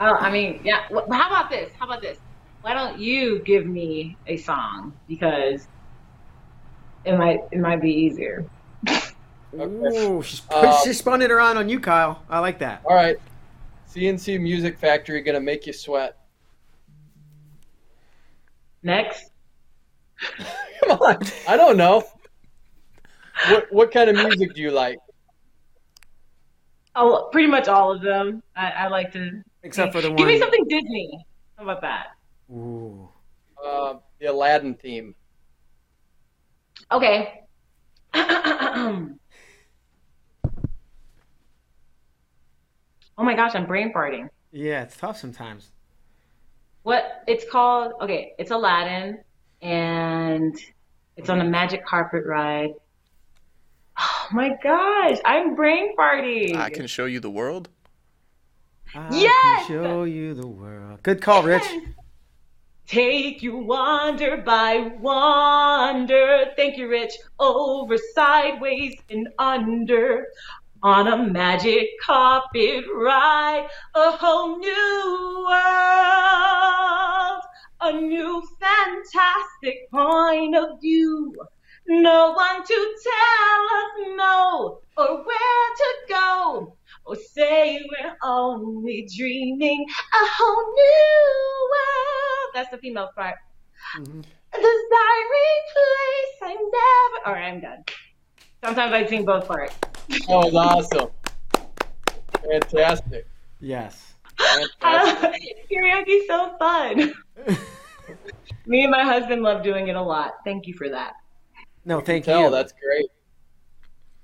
Oh, I mean, yeah. How about this? How about this? Why don't you give me a song because it might it might be easier. Ooh, she's, Uh, she spun it around on you, Kyle. I like that. All right. C+C Music Factory gonna make you sweat. Next. Come on. I don't know. What what kind of music do you like? Oh, pretty much all of them. I, I like to. Except for the one. Give me something Disney. How about that? Ooh. Uh, the Aladdin theme. Okay. oh my gosh, I'm brain farting. Yeah, it's tough sometimes. What it's called? Okay, it's Aladdin, and it's on a magic carpet ride. Oh my gosh, I'm brain farting. I can show you the world. I Yes! can show you the world. Good call, Rich. Take you wander by wander. Thank you, Rich. Over, sideways, and under. On a magic carpet ride. A whole new world. A new fantastic point of view. No one to tell us no or where to go. Or say we're only dreaming a whole new world. That's the female part. Mhm. A desiring place I never. All right, I'm done. Sometimes I sing both parts. Oh, was awesome. Fantastic. Yes. Fantastic. Karaoke's so fun. Me and my husband love doing it a lot. Thank you for that. No, thank Tell, you. that's great.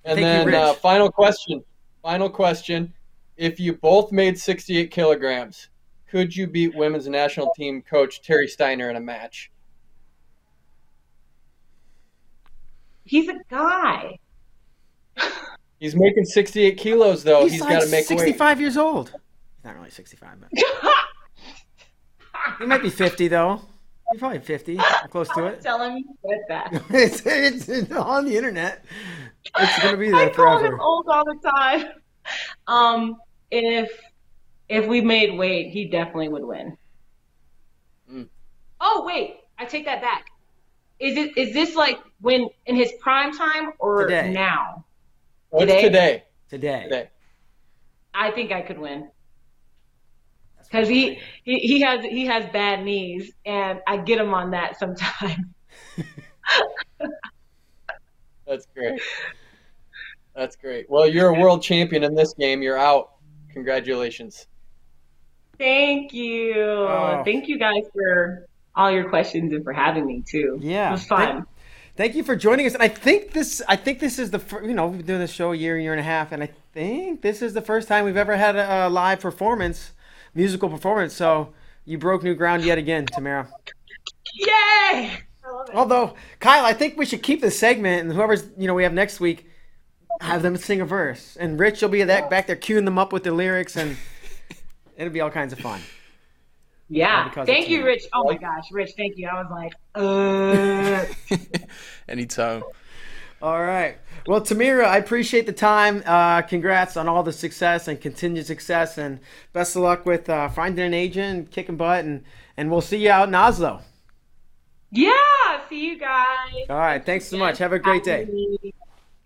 And Thank you, then Rich. uh, final question. Final question. If you both made 68 kilograms, could you beat women's national team coach Terry Steiner in a match? He's a guy. He's making 68 kilos though. He's, he's like got to make weight. 65 years old. He's not really 65, but he might be 50 though. He's probably 50, close to it. Tell him you said that. it's, it's, it's on the internet. It's gonna be I there call him old all the time. Um, if if we made weight, he definitely would win. Mm. Oh wait, I take that back. Is it is this like when in his prime time or Today. now? What's Today? today? Today. Today. I think I could win. because he, he he has he has bad knees, and I get him on that sometimes. That's great. That's great. Well, you're a world champion in this game. You're out. Congratulations. Thank you. Oh. Thank you guys for all your questions and for having me too. Yeah, it was fun. Thank, thank you for joining us. And I think this, I think this is the, you know, we've been doing this show a year, year and a half, and I think this is the first time we've ever had a, a live performance, musical performance. So you broke new ground yet again, Tamyra. Yay! Although Kyle, I think we should keep this segment, and whoever's you know we have next week, have them sing a verse, and Rich you'll be that back there queuing them up with the lyrics, and it'll be all kinds of fun. Yeah. Thank you, Rich. Oh my gosh, Rich, thank you. I was like, uh. Anytime. All right. Well, Tamyra, I appreciate the time. Uh, congrats on all the success and continued success, and best of luck with uh, finding an agent, kicking butt, and and we'll see you out in Oslo. Yeah. See you guys. All right. Thanks so much. Have a great day.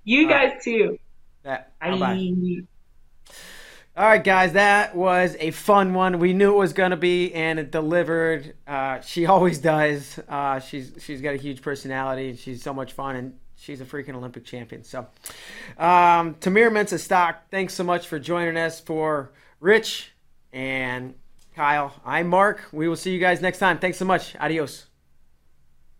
You guys too. Yeah. Bye. Bye. All right, guys, that was a fun one. We knew it was going to be, and it delivered. Uh, she always does. Uh, she's she's got a huge personality. She's so much fun, and she's a freaking Olympic champion. So, um, Tamyra Mensah Stock, thanks so much for joining us. For Rich and Kyle, I'm Mark. We will see you guys next time. Thanks so much. Adios.